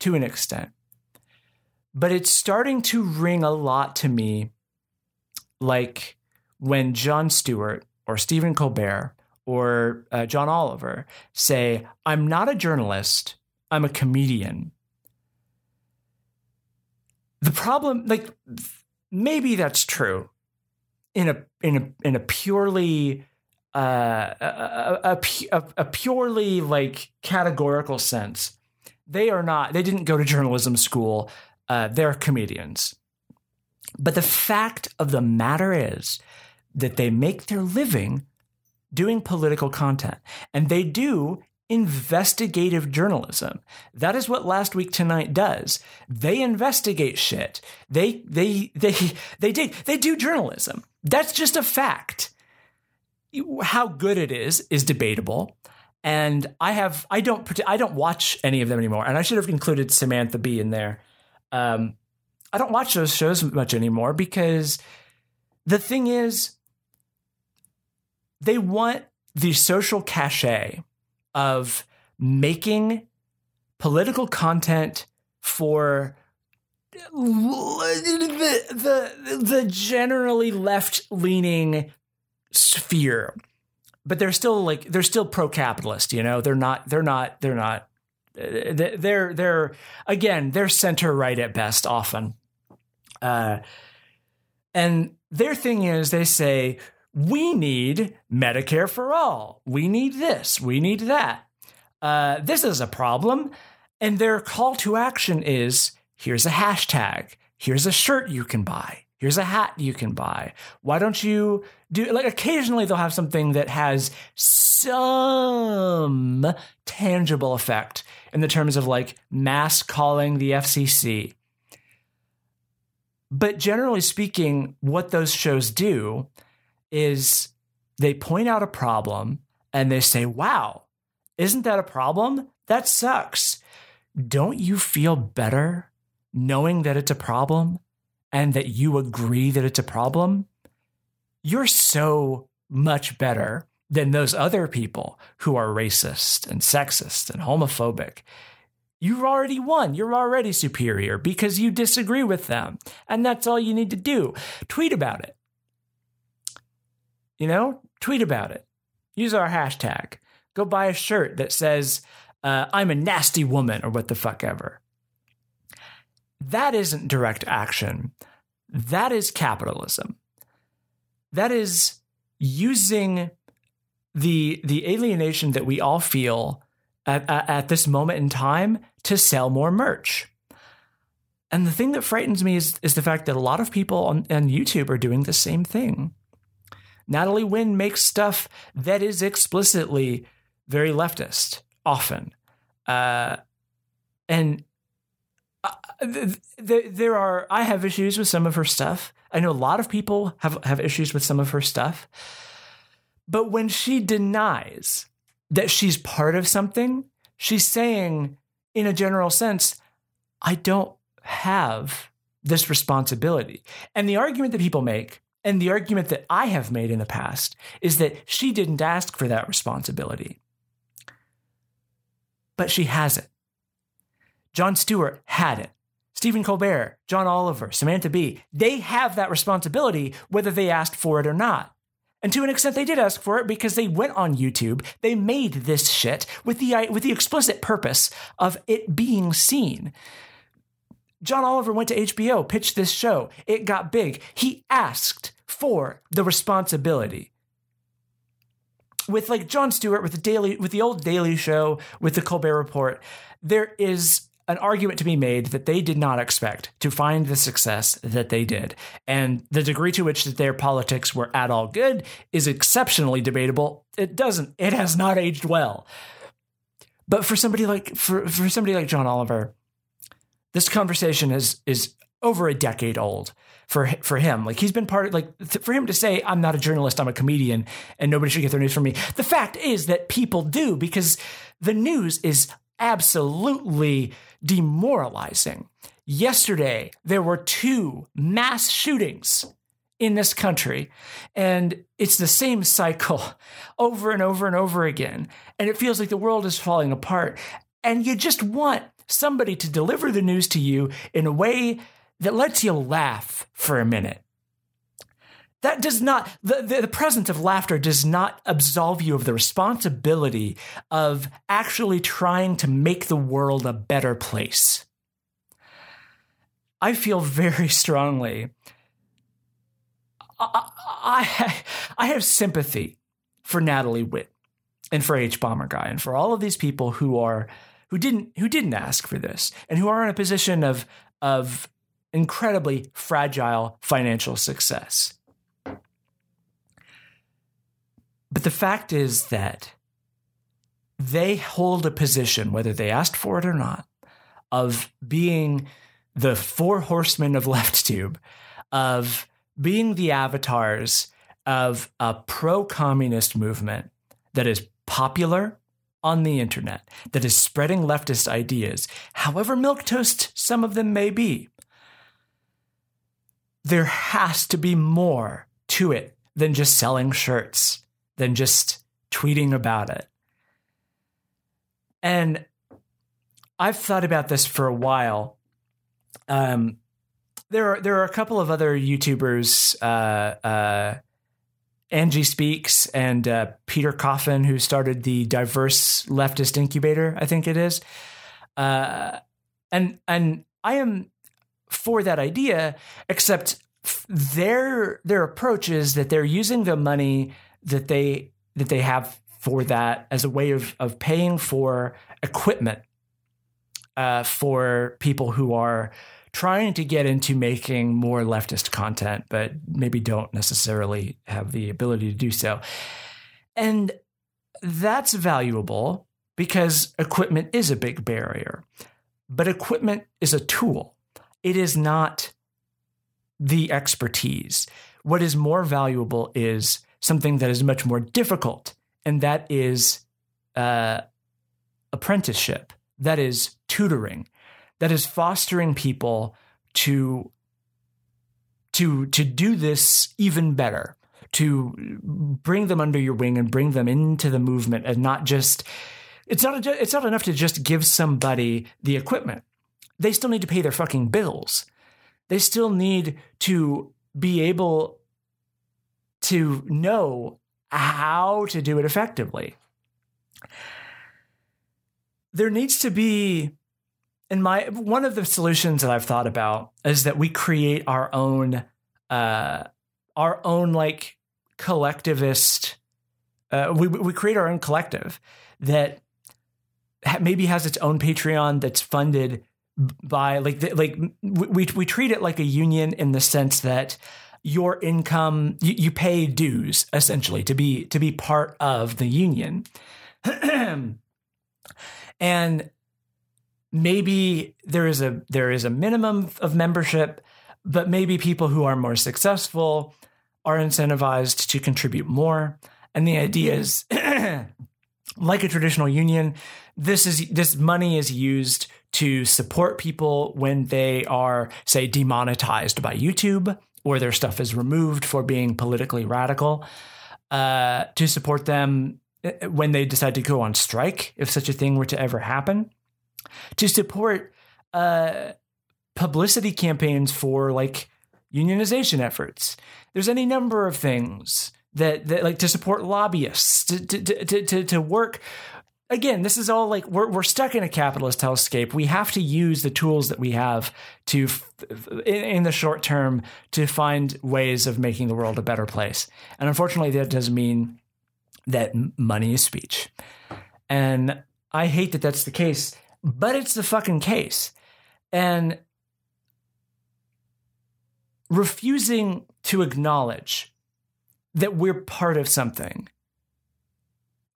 Speaker 1: to an extent. But it's starting to ring a lot to me like when Jon Stewart or Stephen Colbert or uh, John Oliver say, I'm not a journalist, I'm a comedian. The problem, like, maybe that's true in a in a in a purely uh, a, a, a, a purely like categorical sense. They are not. They didn't go to journalism school. Uh, they're comedians. But the fact of the matter is that they make their living doing political content, and they do investigative journalism. That is what Last Week Tonight does. They investigate shit. They they they they dig. They do journalism. That's just a fact. How good it is is debatable. and I have I don't I don't watch any of them anymore, and I should have included Samantha Bee in there. Um, I don't watch those shows much anymore because the thing is, they want the social cachet of making political content for the the, the generally left leaning sphere. But they're still like they're still pro capitalist you know? They're not they're not they're not they're they're again they're center right at best often. Uh and their thing is they say we need medicare for all. We need this. We need that. Uh, this is a problem. And their call to action is here's a hashtag, here's a shirt you can buy, here's a hat you can buy. Why don't you do like occasionally they'll have something that has some tangible effect in the terms of like mass calling the FCC. But generally speaking, what those shows do is they point out a problem and they say, wow, isn't that a problem? That sucks. Don't you feel better knowing that it's a problem and that you agree that it's a problem, you're so much better than those other people who are racist and sexist and homophobic. You've already won. You're already superior because you disagree with them. And that's all you need to do. Tweet about it. You know, tweet about it. Use our hashtag. Go buy a shirt that says, uh, I'm a nasty woman or what the fuck ever. That isn't direct action. That is capitalism. That is using the the alienation that we all feel at, at, at this moment in time to sell more merch. And the thing that frightens me is, is the fact that a lot of people on, on YouTube are doing the same thing. Natalie Wynn makes stuff that is explicitly very leftist, often. Uh, and there are I have issues with some of her stuff. I know a lot of people have have issues with some of her stuff. But when she denies that she's part of something, she's saying in a general sense, I don't have this responsibility. And the argument that people make and the argument that I have made in the past is that she didn't ask for that responsibility. But she has it. Jon Stewart had it. Stephen Colbert, John Oliver, Samantha Bee, they have that responsibility whether they asked for it or not. And to an extent, they did ask for it because they went on YouTube. They made this shit with the with the explicit purpose of it being seen. John Oliver went to HBO, pitched this show. It got big. He asked for the responsibility. With like Jon Stewart, with the daily, with the old Daily Show, with the Colbert Report, there is an argument to be made that they did not expect to find the success that they did. And the degree to which that their politics were at all good is exceptionally debatable. It doesn't, it has not aged well. But for somebody like for, for somebody like John Oliver, this conversation is is over a decade old for for him. Like he's been part of like for him to say I'm not a journalist, I'm a comedian and nobody should get their news from me. The fact is that people do because the news is absolutely demoralizing. Yesterday, there were two mass shootings in this country, and it's the same cycle over and over and over again. And it feels like the world is falling apart. And you just want somebody to deliver the news to you in a way that lets you laugh for a minute. That does not, the, the, presence of laughter does not absolve you of the responsibility of actually trying to make the world a better place. I feel very strongly. I, I, I have sympathy for Natalie Wynn and for Hbomberguy and for all of these people who are who didn't who didn't ask for this and who are in a position of of incredibly fragile financial success. But the fact is that they hold a position, whether they asked for it or not, of being the four horsemen of LeftTube, of being the avatars of a pro communist movement that is popular on the internet that is spreading leftist ideas, however milquetoast some of them may be, there has to be more to it than just selling shirts, than just tweeting about it. And I've thought about this for a while. Um, there are there are a couple of other YouTubers, uh, uh, Angie Speaks and uh, Peter Coffin, who started the Diverse Leftist Incubator, I think it is. Uh, and and I am for that idea, except their their approach is that they're using the money that they that they have for that as a way of of paying for equipment uh, for people who are trying to get into making more leftist content, but maybe don't necessarily have the ability to do so. And that's valuable because equipment is a big barrier. But equipment is a tool, it is not the expertise. What is more valuable is something that is much more difficult, and that is uh, apprenticeship, that is tutoring, that is fostering people to to to do this even better to bring them under your wing and bring them into the movement and not just it's not it's not enough to just give somebody the equipment they still need to pay their fucking bills. They still need to be able to know how to do it effectively. There needs to be and my one of the solutions that I've thought about is that we create our own uh our own like collectivist uh we we create our own collective that maybe has its own Patreon that's funded by like the, like we we treat it like a union in the sense that your income you, you pay dues essentially to be to be part of the union and maybe there is a there is a minimum of membership, but maybe people who are more successful are incentivized to contribute more. And the idea is like a traditional union, this is this money is used to support people when they are say demonetized by YouTube or their stuff is removed for being politically radical. Uh, to support them uh, when they decide to go on strike, if such a thing were to ever happen to support uh, publicity campaigns for like unionization efforts. There's any number of things that, that like to support lobbyists to, to, to, to, to work again, this is all like we're we're stuck in a capitalist hellscape. We have to use the tools that we have to, in, the short term, to find ways of making the world a better place. And unfortunately, that does mean that money is speech. And I hate that that's the case but it's the fucking case. And refusing to acknowledge that we're part of something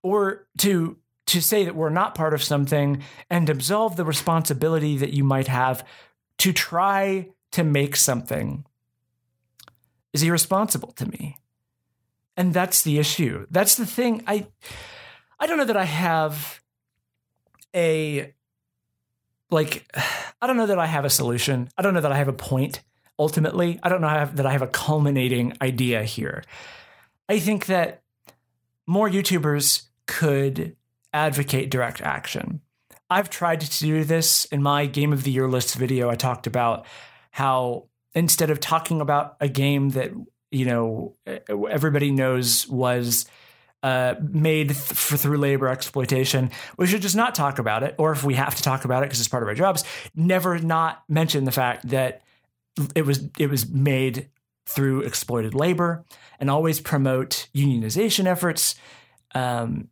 Speaker 1: or to to say that we're not part of something and absolve the responsibility that you might have to try to make something is irresponsible to me. And that's the issue. That's the thing I I don't know that I have a like I don't know that I have a solution. I don't know that I have a point ultimately. I don't know that I have a culminating idea here. I think that more YouTubers could advocate direct action. I've tried to do this in my game of the year list video. I talked about how instead of talking about a game that, you know, everybody knows was uh, made th- for, through labor exploitation. We should just not talk about it, or if we have to talk about it because it's part of our jobs, never not mention the fact that it was it was made through exploited labor, and always promote unionization efforts. Um,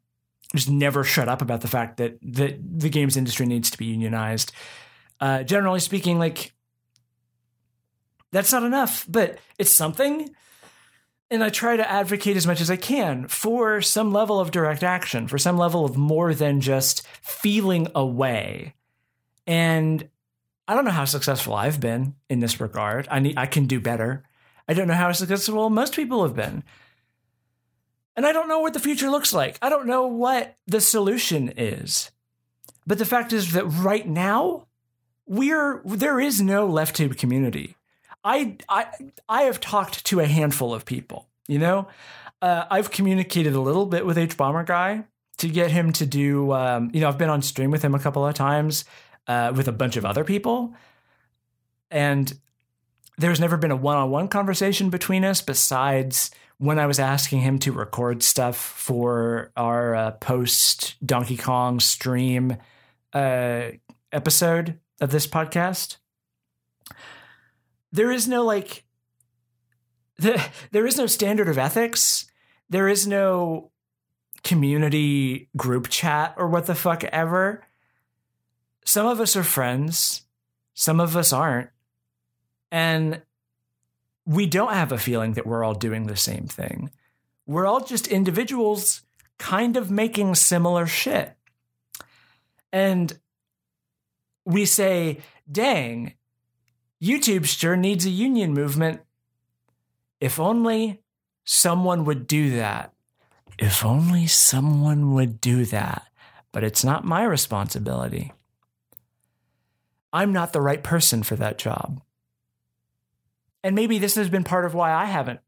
Speaker 1: just never shut up about the fact that that the games industry needs to be unionized. Uh, generally speaking, like that's not enough, but it's something and I try to advocate as much as I can for some level of direct action, for some level of more than just feeling away. And I don't know how successful I've been in this regard. I need I can do better. I don't know how successful most people have been. And I don't know what the future looks like. I don't know what the solution is. But the fact is that right now, we're there is no left tube community. I I I have talked to a handful of people. You know, uh, I've communicated a little bit with Hbomberguy to get him to do. Um, you know, I've been on stream with him a couple of times uh, with a bunch of other people, and there's never been a one-on-one conversation between us besides when I was asking him to record stuff for our uh, post Donkey Kong stream uh, episode of this podcast. There is no like, the, there is no standard of ethics. There is no community group chat or what the fuck ever. Some of us are friends, some of us aren't. And we don't have a feeling that we're all doing the same thing. We're all just individuals kind of making similar shit. And we say, dang, YouTube sure needs a union movement. If only someone would do that. If only someone would do that. But it's not my responsibility. I'm not the right person for that job. And maybe this has been part of why I haven't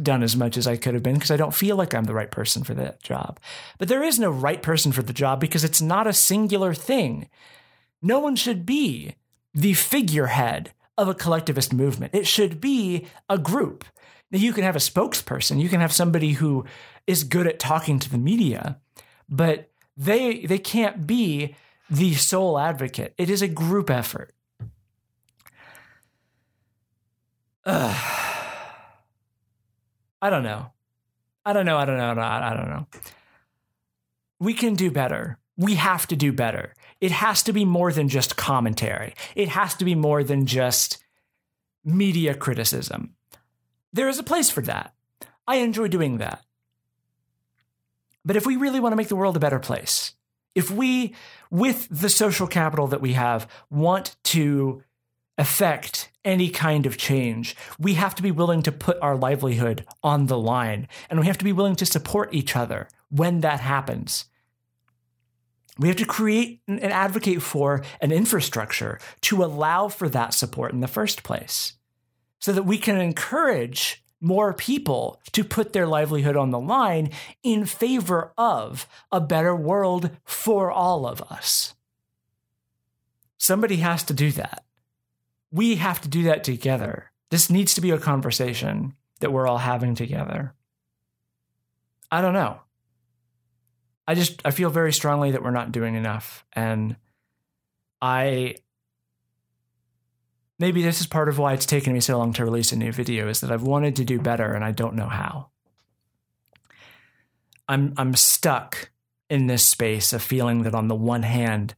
Speaker 1: done as much as I could have been because I don't feel like I'm the right person for that job. But there is no right person for the job because it's not a singular thing. No one should be the figurehead of a collectivist movement. It should be a group. Now, you can have a spokesperson, you can have somebody who is good at talking to the media, but they they can't be the sole advocate. It is a group effort. Ugh. I don't know. I don't know. I don't know. I don't know. We can do better. We have to do better. It has to be more than just commentary. It has to be more than just media criticism. There is a place for that. I enjoy doing that. But if we really want to make the world a better place, if we, with the social capital that we have, want to affect any kind of change, we have to be willing to put our livelihood on the line. And we have to be willing to support each other when that happens. We have to create and advocate for an infrastructure to allow for that support in the first place so that we can encourage more people to put their livelihood on the line in favor of a better world for all of us. Somebody has to do that we have to do that together. This needs to be a conversation that we're all having together. I don't know. I just I feel very strongly that we're not doing enough and I maybe this is part of why it's taken me so long to release a new video is that I've wanted to do better and I don't know how. I'm I'm stuck in this space of feeling that on the one hand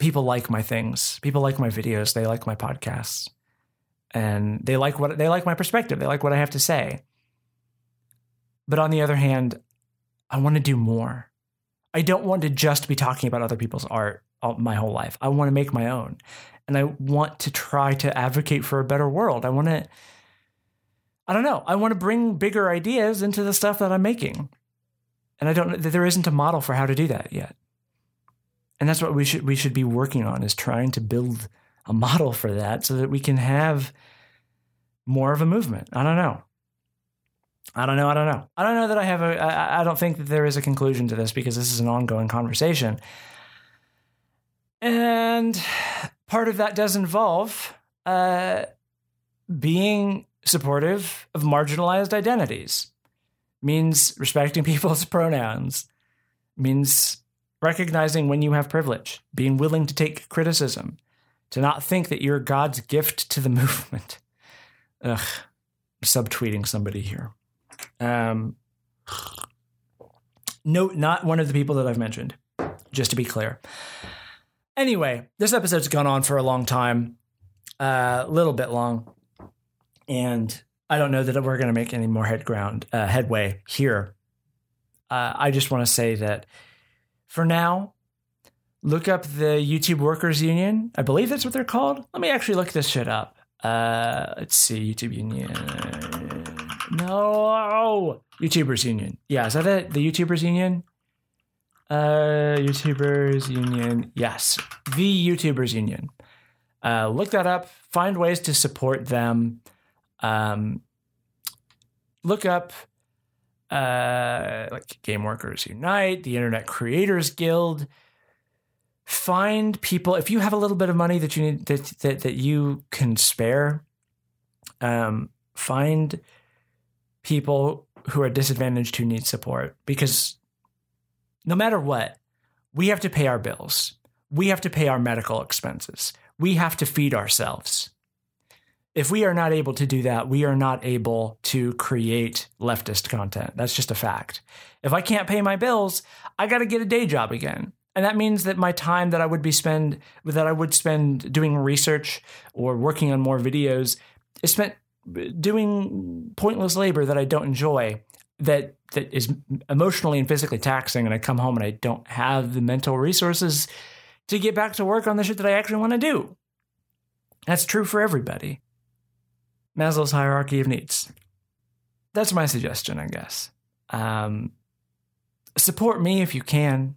Speaker 1: people like my things. People like my videos. They like my podcasts. And they like what they like my perspective. They like what I have to say. But on the other hand, I want to do more. I don't want to just be talking about other people's art all, my whole life. I want to make my own. And I want to try to advocate for a better world. I want to I don't know. I want to bring bigger ideas into the stuff that I'm making. And I don't there isn't a model for how to do that yet and that's what we should we should be working on is trying to build a model for that so that we can have more of a movement. I don't know. I don't know. I don't know. I don't know that I have a. I, I don't think that there is a conclusion to this because this is an ongoing conversation. And part of that does involve uh, being supportive of marginalized identities, means respecting people's pronouns, means recognizing when you have privilege, being willing to take criticism, to not think that you're God's gift to the movement. Ugh, subtweeting somebody here. Um, note not one of the people that I've mentioned, just to be clear. Anyway, this episode's gone on for a long time, a uh, little bit long, and I don't know that we're going to make any more head ground uh, headway here. Uh, I just want to say that for now, look up the YouTube Workers Union. I believe that's what they're called. Let me actually look this shit up. Uh, let's see, YouTube Union No, YouTubers Union. Yeah, is that it? The YouTubers Union. Uh, YouTubers Union. Yes, the YouTubers Union. Uh, look that up. Find ways to support them. Um, look up uh, like Game Workers Unite, the Internet Creators Guild. Find people if you have a little bit of money that you need that that, that you can spare. Um, find people who are disadvantaged who need support because no matter what, we have to pay our bills. We have to pay our medical expenses. We have to feed ourselves. If we are not able to do that, we are not able to create leftist content. That's just a fact. If I can't pay my bills, I got to get a day job again. And that means that my time that I would be spend that I would spend doing research or working on more videos is spent doing pointless labor that I don't enjoy that that is emotionally and physically taxing and I come home and I don't have the mental resources to get back to work on the shit that I actually want to do. That's true for everybody. Maslow's hierarchy of needs. That's my suggestion, I guess. Um, support me if you can.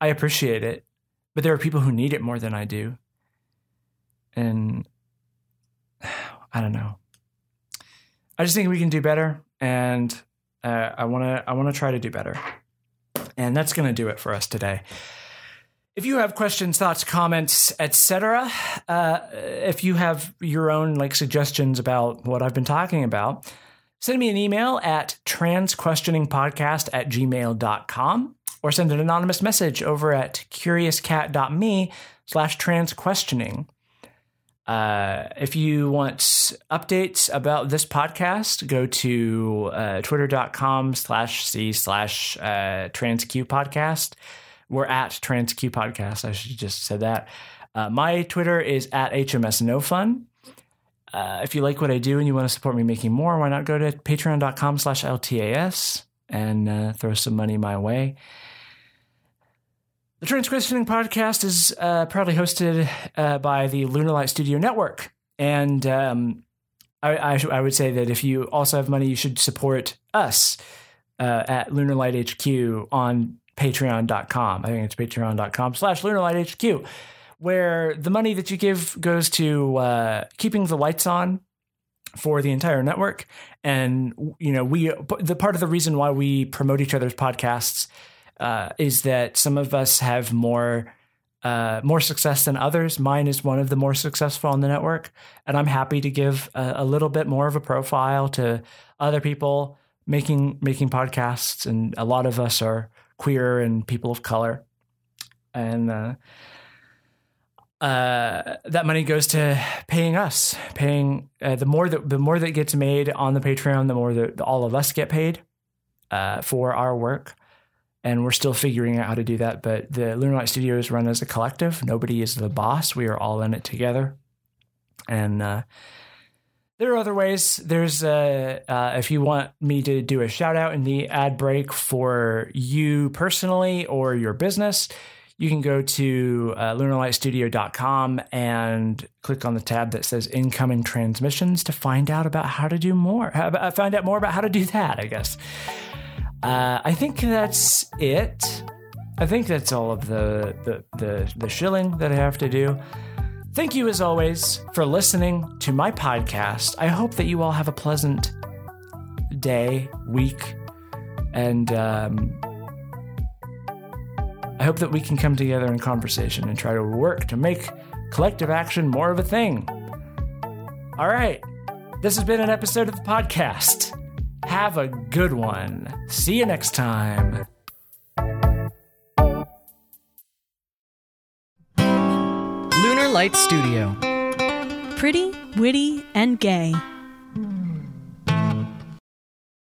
Speaker 1: I appreciate it, but there are people who need it more than I do. And I don't know. I just think we can do better, and uh, I want to. I want to try to do better, and that's going to do it for us today. If you have questions, thoughts, comments, etc., uh, if you have your own like suggestions about what I've been talking about, send me an email at transquestioningpodcast at gmail.com or send an anonymous message over at curiouscat.me slash transquestioning. Uh, if you want updates about this podcast, go to uh, twitter.com slash c slash uh, transq podcast. We're at transq podcast. I should just said that. Uh, my Twitter is at HMS No Fun. Uh, if you like what I do and you want to support me making more, why not go to patreon.com slash LTAS and uh, throw some money my way. The Transquestioning podcast is uh, proudly hosted uh, by the Lunar Light Studio Network. And um, I, I, I, would say that if you also have money, you should support us uh, at Lunar Light HQ on patreon.com. I think it's patreon.com slash lunarlighthq, where the money that you give goes to uh, keeping the lights on for the entire network. And, you know, we, the part of the reason why we promote each other's podcasts uh, is that some of us have more uh, more success than others. Mine is one of the more successful on the network, and I'm happy to give a, a, little bit more of a profile to other people making making podcasts. And a lot of us are queer and people of color, and uh, uh, that money goes to paying us, paying uh, the more that the more that gets made on the Patreon, the more that all of us get paid uh, for our work and we're still figuring out how to do that. But the Lunar Light Studio is run as a collective. Nobody is the boss. We are all in it together. And uh, there are other ways. There's uh, uh, if you want me to do a shout out in the ad break for you personally or your business, you can go to uh, lunarlightstudio.com and click on the tab that says incoming transmissions to find out about how to do more. Find out more about how to do that, I guess. Uh, I think that's it. I think that's all of the, the, the, the shilling that I have to do. Thank you, as always, for listening to my podcast. I hope that you all have a pleasant day, week, and um, I hope that we can come together in conversation and try to work to make collective action more of a thing. All right, this has been an episode of the podcast. Have a good one. See you next time.
Speaker 2: Lunar Light Studio.
Speaker 3: Pretty, witty, and gay.